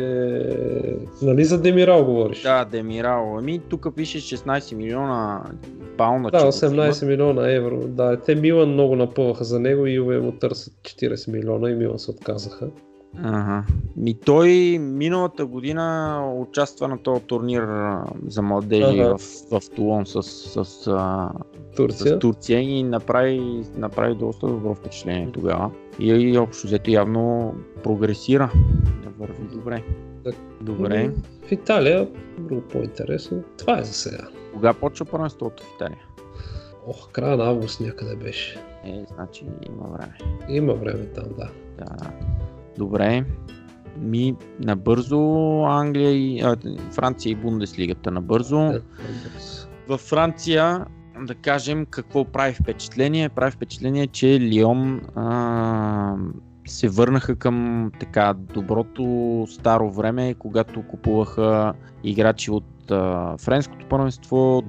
Нали за Демирал говориш? Да, Демирал. Ами тук пише 16 милиона пауна. Да, че го 18 взимат. милиона евро. Да, те Милан много напъваха за него и Юве му търсят 40 милиона и Милан се отказаха. Ага. Ми той миналата година участва на този турнир за младежи Ага. в, в Тулон с, с, а, Турция. с Турция и направи, направи доста добро впечатление тогава. И, и общо взето явно прогресира. Да върви добре. Так. Добре. В Италия, много по-интересно. Това е за сега. Кога почва първенството в Италия? Ох, края на август някъде беше. Е, значи има време. Има време там, да. Да. Добре. Ми набързо Англия и а, Франция и Бундеслигата набързо. Във Франция да кажем какво прави впечатление. Прави впечатление, че Лион а, се върнаха към така доброто старо време, когато купуваха играчи от а, френското първенство,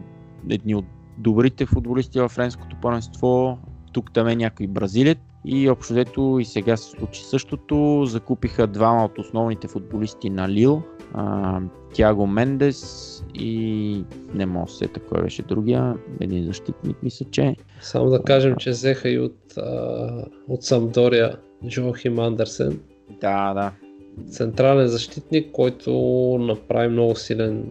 едни от добрите футболисти във френското първенство, тук там е някой бразилец и общо взето и сега се случи същото. Закупиха двама от основните футболисти на Лил, а, Тяго Мендес и не мога се сета кой беше другия, един защитник мисля, че. Само да кажем, че взеха и от, а, от Самдория Джохим Андерсен. Да, да. Централен защитник, който направи много силен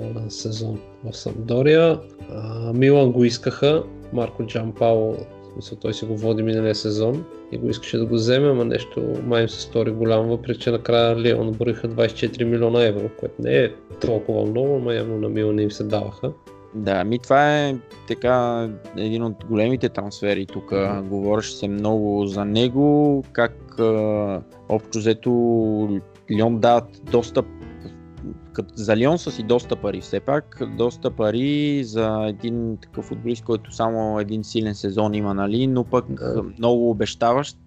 а, сезон в Самдория. А, Милан го искаха. Марко Джампао, смисъл той си го води миналия сезон и го искаше да го вземе, ама нещо май им се стори голямо, въпреки че накрая Лион броиха 24 милиона евро, което не е толкова много, ама явно на Милан им се даваха. Да, ми това е така един от големите трансфери тук. Мгм. Говореше се много за него, как а, общо взето Лион дават доста като за Лион са си доста пари все пак, доста пари за един такъв футболист, който само един силен сезон има, нали, но пък Да. много обещаващ.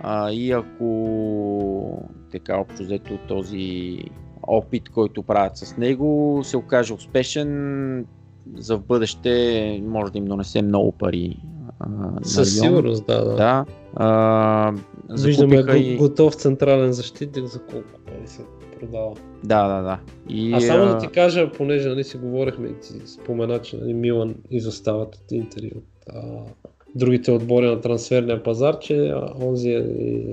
А, и ако така общо взето този опит, който правят с него, се окаже успешен, за в бъдеще може да им донесе много пари. А, Със сигурност, да, да. Да. А, Виждаме и... готов централен защитник за колко пари се продава. Да, да, да. И, А само да ти кажа, понеже нали си говорихме и ти спомена, че нали, Милан изостават от Интер и от а, другите отбори на трансферния пазар, че а, онзи, е-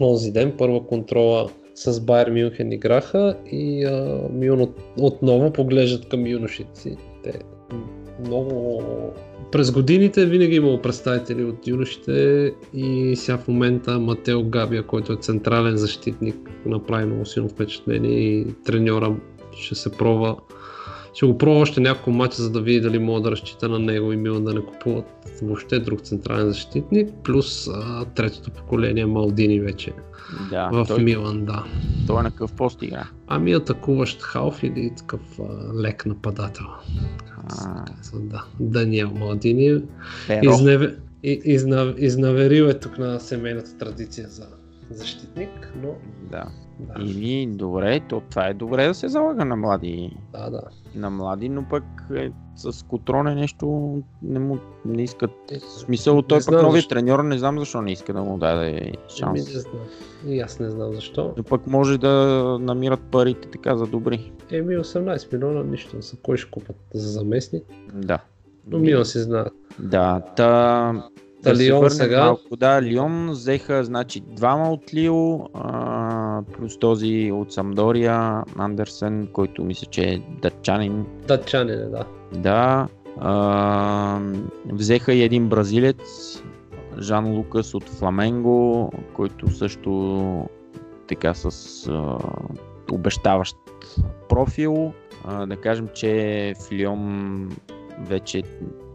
онзи ден първа контрола с Байер Мюнхен играха и а, Милан от, отново поглеждат към юношите си. Те много през годините винаги е имало представители от юношите и сега в момента Матео Габия, който е централен защитник, направи много силно впечатление и треньора ще се пробва ще го пробва още няколко мача, за да види дали мога да разчита на него и Милан да не купуват въобще друг централен защитник, плюс а, третото поколение Малдини вече да, в той, Милан, да. той е на какъв пост игра. Ами атакуващ халф или такъв а, лек нападател. А, Да, Даниел Малдини. Перо. Изневе, изнаверил е тук на семейната традиция за защитник, но Да. Да, Или добре, то това е добре да се залага на млади, да, да. на млади, но пък е, с Котроне нещо не му не искат. Е, смисъл, той не пък знам новият защо. треньор не знам защо не иска да му даде шанс. не знам. И аз не знам защо. Но пък може да намират парите така за добри. Еми 18 милиона, нищо. За кой ще купат? За заместник? Да. Но Милан си знаят. Да, та... Та да се Лион върнем сега? Малко, да, Лион взеха значи, двама от Лил, а, плюс този от Самдория, Андерсен, който мисля, че е датчанин. Датчани, не, да. Да, а, взеха и един бразилец, Жан Лукас от Фламенго, който също така с а, обещаващ профил. А, да кажем, че в Лион вече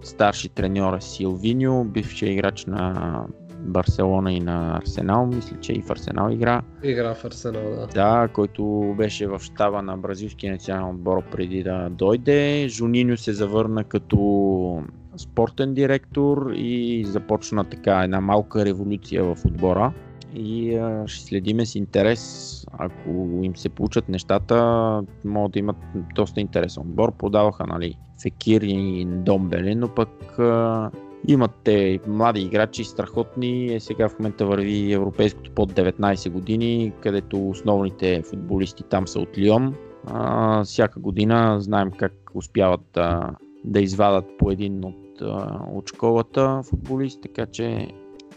старши треньор е Силвиньо, бившия играч на Барселона и на Арсенал, мисля, че и в Арсенал игра. Игра в Арсенал, да. Да, който беше в щаба на бразилския национален отбор преди да дойде. Жуниньо се завърна като спортен директор и започна така една малка революция в отбора. И а, ще следиме с интерес. Ако им се получат нещата, могат да имат доста интересен отбор. Подаваха нали, Фекир и Домбеле, но пък а, имат те млади играчи, страхотни. Е, сега в момента върви европейското под 19 години, където основните футболисти там са от Лион. А, всяка година знаем как успяват да, да извадат по един от, а, от школата футболист, така че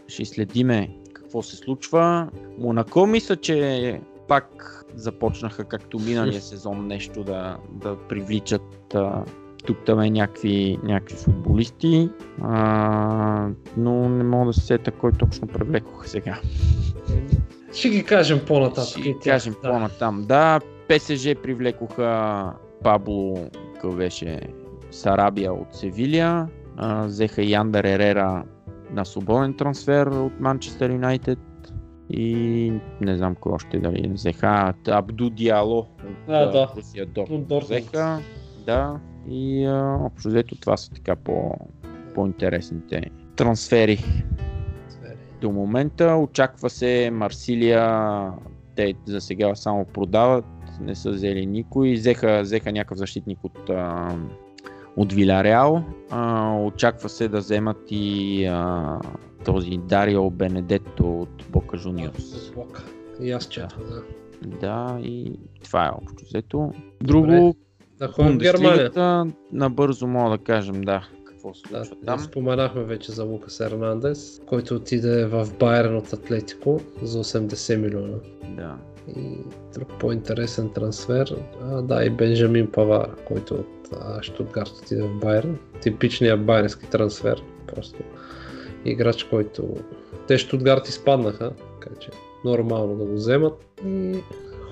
ще следиме какво се случва. Монако мисля, че пак започнаха както миналия сезон нещо да, да привличат а, тук там е някакви, някакви футболисти, а, но не мога да се сета кой точно привлекоха сега. Ще ги кажем по-нататък. Ще ги кажем да. по-натам. Да, ПСЖ привлекоха Пабло, какъв беше Сарабия от Севилия, а, взеха Яндър Ерера на свободен трансфер от Манчестър Юнайтед и не знам кой още дали взеха Абду Диало от А, да. Русия Дортмунд взеха. Да, и а, общо взето това са така по, по-интересните трансфери до момента. Очаква се Марсилия, те за сега само продават, не са взели никой. Взеха, взеха някакъв защитник от, а, от Виляреал. А, очаква се да вземат и а, този Дарио Бенедетто от Бока Жуниорс. Блок. И аз четвам, да. Да, и това е общо взето. Друго. Да ходим в Германия. Набързо мога да кажем, да, какво се случва да, там. споменахме вече за Лукас Ернандес, който отиде в Байерн от Атлетико за 80 милиона. Да. И друг по-интересен трансфер, а, да, и Бенджамин Павар, който от Штутгарт отиде в Байерн. Типичният байернски трансфер, просто играч, който те Штутгарт изпаднаха, така че нормално да го вземат. И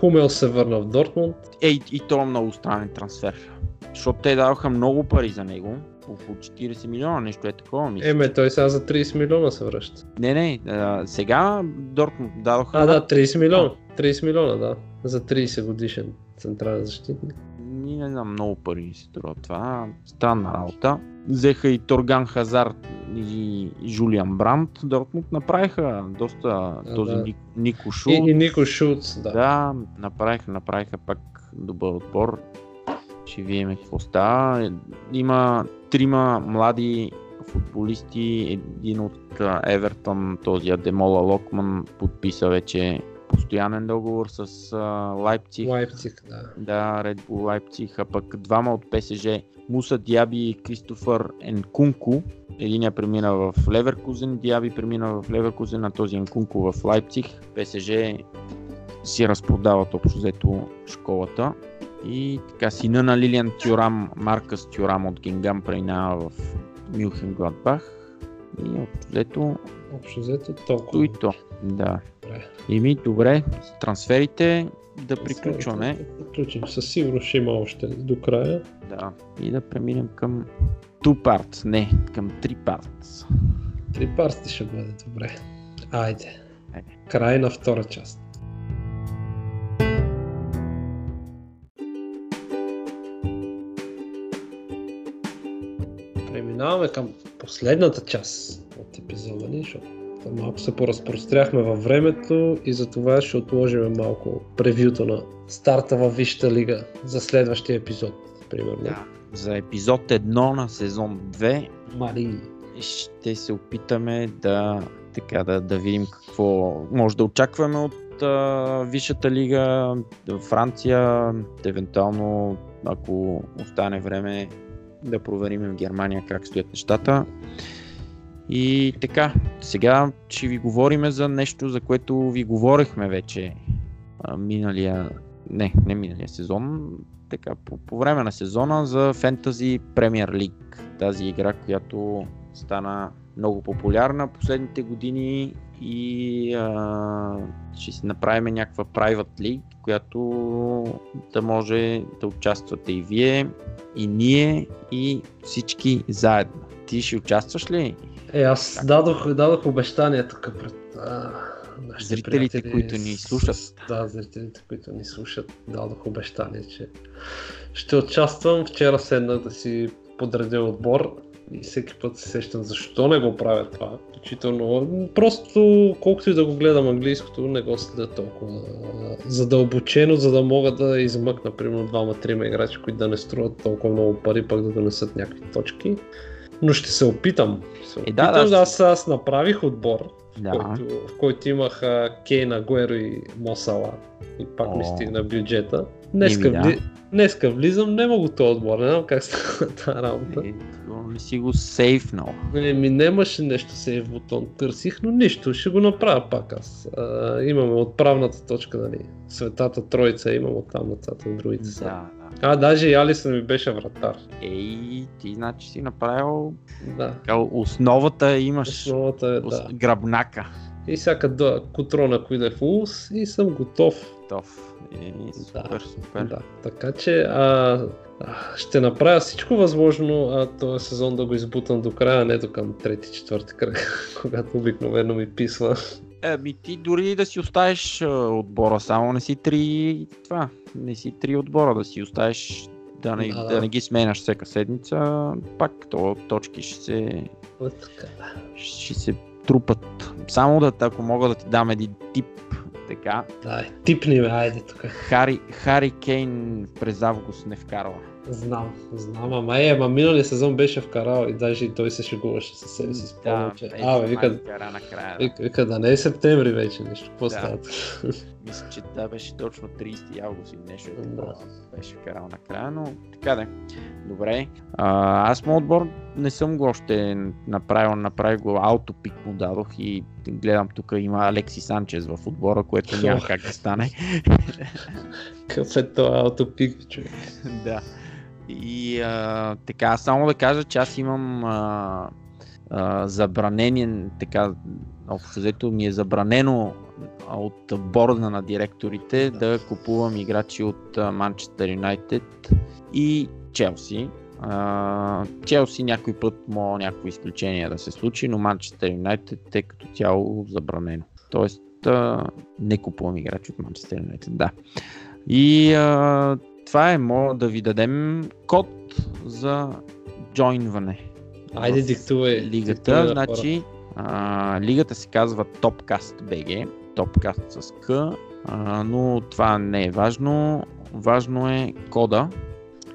Хумел се върна в Дортмунд. Е, и, и то е много странен трансфер. Защото те даваха много пари за него. Около 40 милиона, нещо е такова, мисля. Еме, той сега за 30 милиона се връща. Не, не, а, сега Дортмунд дадоха... А, да, 30 милиона. 30 милиона, да. За 30 годишен централен защитник. Ни не знам, много пари ми се струва това. Странна работа. Взеха и Торган Хазард и, Жулиан Бранд. Дортмунд направиха доста А, този да. Ник, Нико Шул. И, и Нико Шулц, да. Да, направиха, направиха пак добър отбор. Ще видим какво става. Има трима млади футболисти. Един от а, Евертън, този Адемола Локман, подписа вече постоянен договор с а, Лайпциг. Лайпциг, да. Да, Red Bull Лайпциг, а пък двама от ПСЖ, Муса Диаби и Кристофър Енкунку. Единия премина в Леверкузен, Диаби премина в Леверкузен, а този Енкунку в Лайпциг. ПСЖ си разпродават общо взето школата. И така, сина на Лилиан Тюрам, Маркъс Тюрам от Гингам преминава в Мюнхен Гладбах. И общо взето Общо взето то толкова. и то. Да. Добре. И ми, добре, с трансферите да приключваме. Да приключим. Със сигурност ще има още до края. Да. И да преминем към two parts, не, към three parts. Три парти ще бъде добре. Айде. Айде. Край на втора част. Преминаваме към последната част от епизода ни, защото малко се поразпростряхме във времето и за това ще отложим малко превюто на старта във Висшата лига за следващия епизод, примерно. Да. За епизод 1 на сезон 2 Мари. ще се опитаме да, така, да, да видим какво може да очакваме от а, Висшата лига, Франция, евентуално ако остане време да проверим в Германия как стоят нещата. И така, сега ще ви говорим за нещо, за което ви говорихме вече а, миналия, не, не миналия сезон, така, по, по време на сезона за Fantasy Premier League. Тази игра, която стана много популярна последните години и а, ще си направим някаква private league, която да може да участвате и вие, и ние, и всички заедно. Ти ще участваш ли? Е, аз дадох, дадох обещание тук пред а, Зрителите, приятели които ни слушат. С, да, зрителите, които ни слушат, дадох обещание, че ще участвам. Вчера седнах да си подредя отбор и всеки път се сещам защо не го правя това. Включително, просто колкото и да го гледам английското, не го следя толкова задълбочено, за да мога да измъкна примерно двама-трима играчи, които да не струват толкова много пари, пък да донесат някакви точки. Но ще се опитам. Се Е, опитам. да, да, аз, аз направих отбор, Да. който, в който имах а, Кейн, Агуеро и Мосала. И пак ми О. стигна бюджета. Днеска, Еми, да. вли... Днеска влизам, не мога този отбор, не знам как става (laughs) тази работа. Е, не си го сейфнал. Еми, нямаше нещо сейв бутон, търсих, но нищо, ще го направя пак аз. А, имаме отправната точка, нали, Светата Троица, имам оттам нататък другите са. Да. А, даже и Алисън ми беше вратар. Ей, ти значи си направил Да, основата имаш основата е, да. гръбнака. И всяка да, Котрона, ако иде в Улс и съм готов. Готов. Е, супер, супер. Да, така че а, а, ще направя всичко възможно а, този сезон да го избутам до края, а не до към трети, четвърти кръг, (laughs) когато обикновено ми писва. Еми ти дори да си оставиш а, отбора, само не си три това. Не си три отбора, да си оставиш да не, Да, да, да. не ги сменяш всяка седмица, пак то точки ще се, ще се трупат. Само да, ако мога да ти дам един тип, така, Дай, типни ме, айде тук. Хари, Хари Кейн през август не вкарва. Знам, знам, ама е, ама миналия сезон беше вкарал и даже и той се шегуваше със себе си. Спомням, че... е, А, бе, вика, накрая. Да. вика, вика, да не е септември вече нещо, какво Да. става? (laughs) Мисля, че да беше точно 30 август и нещо е Да. Беше вкарал накрая, но така да. Добре. А, аз моят отбор не съм го още направил, направих го аутопик му дадох и гледам тук има Алекси Санчес в отбора, което няма как да стане. (laughs) Какъв е това аутопик, човек? (laughs) да. И а, така, само да кажа, че аз имам а, а, забранение, така, общо взето ми е забранено от борда на директорите Да. купувам играчи от Манчестър Юнайтед и Челси. Челси някой път може някакво изключение да се случи, но Манчестър Юнайтед е като цяло забранено. Тоест не купувам играчи от Манчестър Юнайтед, да. И а, това е, мога да ви дадем код за джойнване. Айде, диктувай. Лигата, диктувай на значи, а, лигата се казва Topcast BG, Topcast с К, а, но това не е важно. Важно е кода.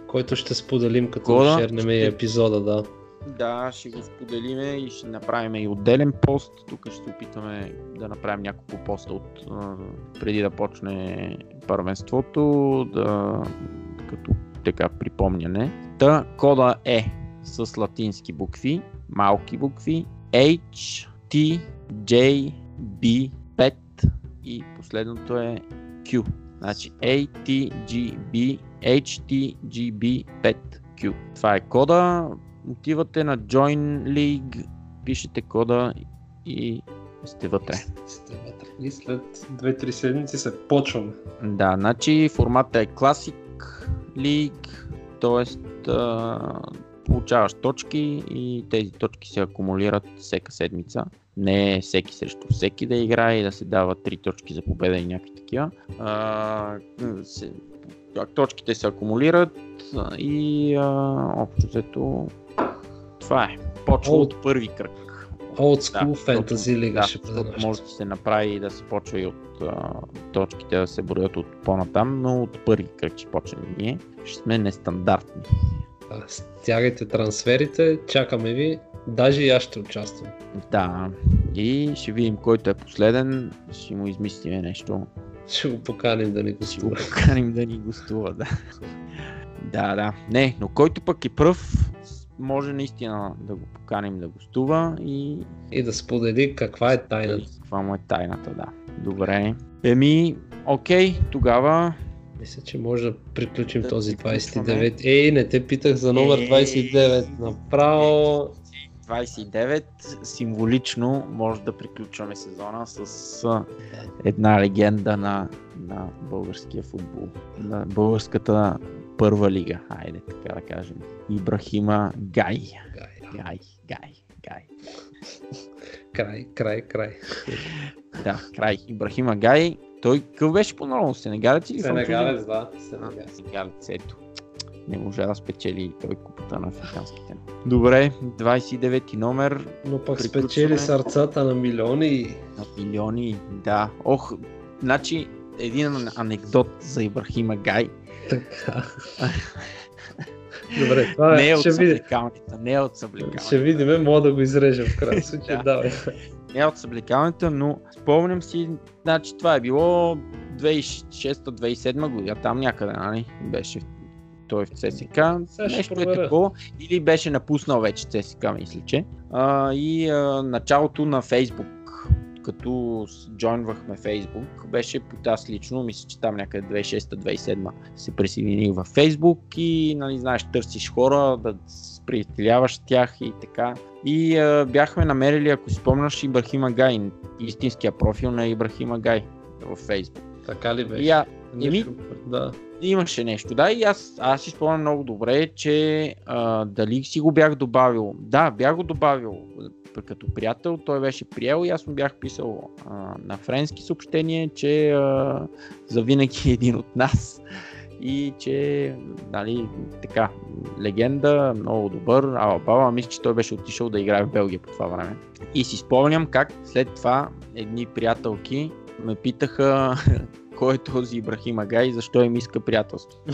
който ще споделим като Кода шернем ще- епизода, да. Да, ще го споделиме и ще направим и отделен пост. Тук ще опитаме да направим няколко поста от, преди да почне първенството, да, като така припомняне. Та кода е с латински букви, малки букви, H, T, J, B, 5 и последното е Q. Значи A, T, G, B, H, T, G, B, 5, Q. Това е кода. Отивате на Join League, пишете кода и сте вътре. Сте вътре. И след 2-3 седмици се почваме. Да, значи формата е Classic League, т.е. получаваш точки и тези точки се акумулират всека седмица. Не е всеки срещу всеки да играе и да се дава 3 точки за победа и някакви такива. А, се, точките се акумулират и а, общо взето това е. Почва от първи кръг. Old School Да, Fantasy Лига да, ще бъде нашата. може да се направи и да се почва и от а, точките да се броят от по-натам, но от първи кръг ще почнем ние. Ще сме нестандартни. Да, Стягайте трансферите, чакаме ви. Даже и аз ще участвам. Да, и ще видим който е последен, ще му измислиме нещо. Ще го поканим да ни го Ще го поканим да ни гостува, да. (laughs) Да, да. Не, но който пък е пръв, може наистина да го поканим да гостува и И да сподели каква е тайната. каква му е тайната, да. Добре. Еми, окей, тогава Мисля, че може да приключим Да този приключваме. 29. Ей, не те питах за номер Ей. 29. Направо 29 символично може да приключваме сезона с една легенда на, на българския футбол, на българската първа лига, айде така да кажем. Ибрахима Гай. Гай. Гай, Гай, Гай. Край, край, край. Да, край. Ибрахима Гай. Той какъв беше по-нормално? Сенегалец или Сенегалец, да. Сенегалец. Сенегалец, ето. Не можа да спечели той купата на африканските. Добре, 29 номер Но пък Приключваме. спечели сърцата на милиони. на милиони. Да. Ох, значи един анекдот за Ибрахима Гай. Така. (laughs) Добре, това не е от съблекалните, не е от съблекалните. Ще видим, мога да го изрежем в крайна (laughs) случай. Да. Давай. Не е от съблекалните, но спомням си, значи това е било 2006-2007 година, там някъде, нали? Беше той в ЦСК. Нещо е такова. Или беше напуснал вече ЦСК, мисля, че. А, и а, началото на Фейсбук, като джойнвахме Фейсбук, беше аз лично, мисля, че там някъде 2006-2007 се присъединих във Фейсбук и, нали, знаеш, търсиш хора, да се приятеляваш тях и така. И а, бяхме намерили, ако си спомняш, Ибрахима Гай, истинския профил на Ибрахима Гай във Фейсбук. Така ли беше? И а, Нещо- Да. Имаше нещо, да, и аз, аз си спомням много добре, че а, дали си го бях добавил. Да, бях го добавил като приятел, той беше приел и аз му бях писал а, на френски съобщение, че а, завинаги е един от нас и че, нали, така, легенда, много добър, ала баба, мисля, че той беше отишъл да играе в Белгия по това време. И си спомням как след това едни приятелки ме питаха (laughs) кой е този Ибрахим Агай и защо им иска приятелство. (laughs)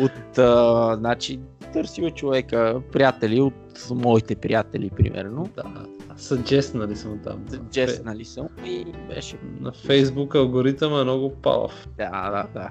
от, а, значи, търсил човека приятели от моите приятели, примерно. Да. Съджеснали съм там. Джеснали съм и беше. На Фейсбук алгоритъм е много палав. Да, да, да.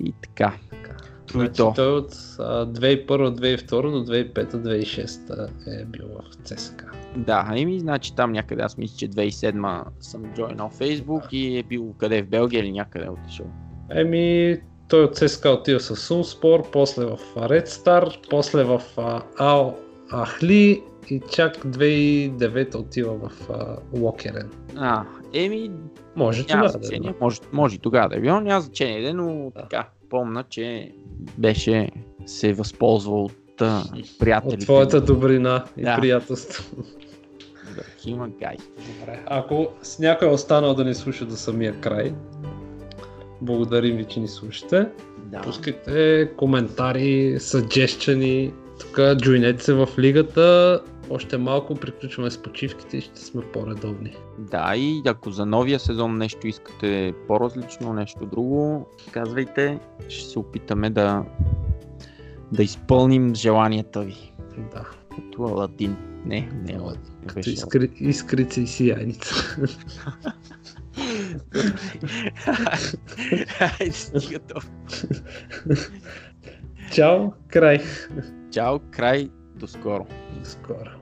И така. И Значи, то. той от а, 2001-2002 до 2005-2006 е бил в ЦСКА. Да, еми, значи там някъде, аз мисля, че 2007 съм джойнал Фейсбук и е бил къде в Белгия или някъде е отишъл. Еми, той от ЦСКА отива с Сумспор, после в Red Star, после в а, Ал Ахли и чак 2009 отива в а, Локерен. А, еми, Може няма тогава да е. може, може тогава да е било, няма значение, но Да. така, помна, че беше се възползвал от а, приятелите. От твоята добрина и Да. приятелство. Хима Гай. Добре. Ако с някой е останал да ни слуша до самия край, благодарим ви, че ни слушате. Да. Пускайте коментари, съджещани. Тук джойнете се в лигата. Още малко приключваме с почивките и ще сме по-редовни. да, и ако за новия сезон нещо искате по-различно, нещо друго, казвайте. Ще се опитаме да, да изпълним желанията ви. Да. Като Аладин. Не, не не Като искри, искрица и сияйница. Айде, стига то. Чао, край. Чао, край, до скоро. До скоро.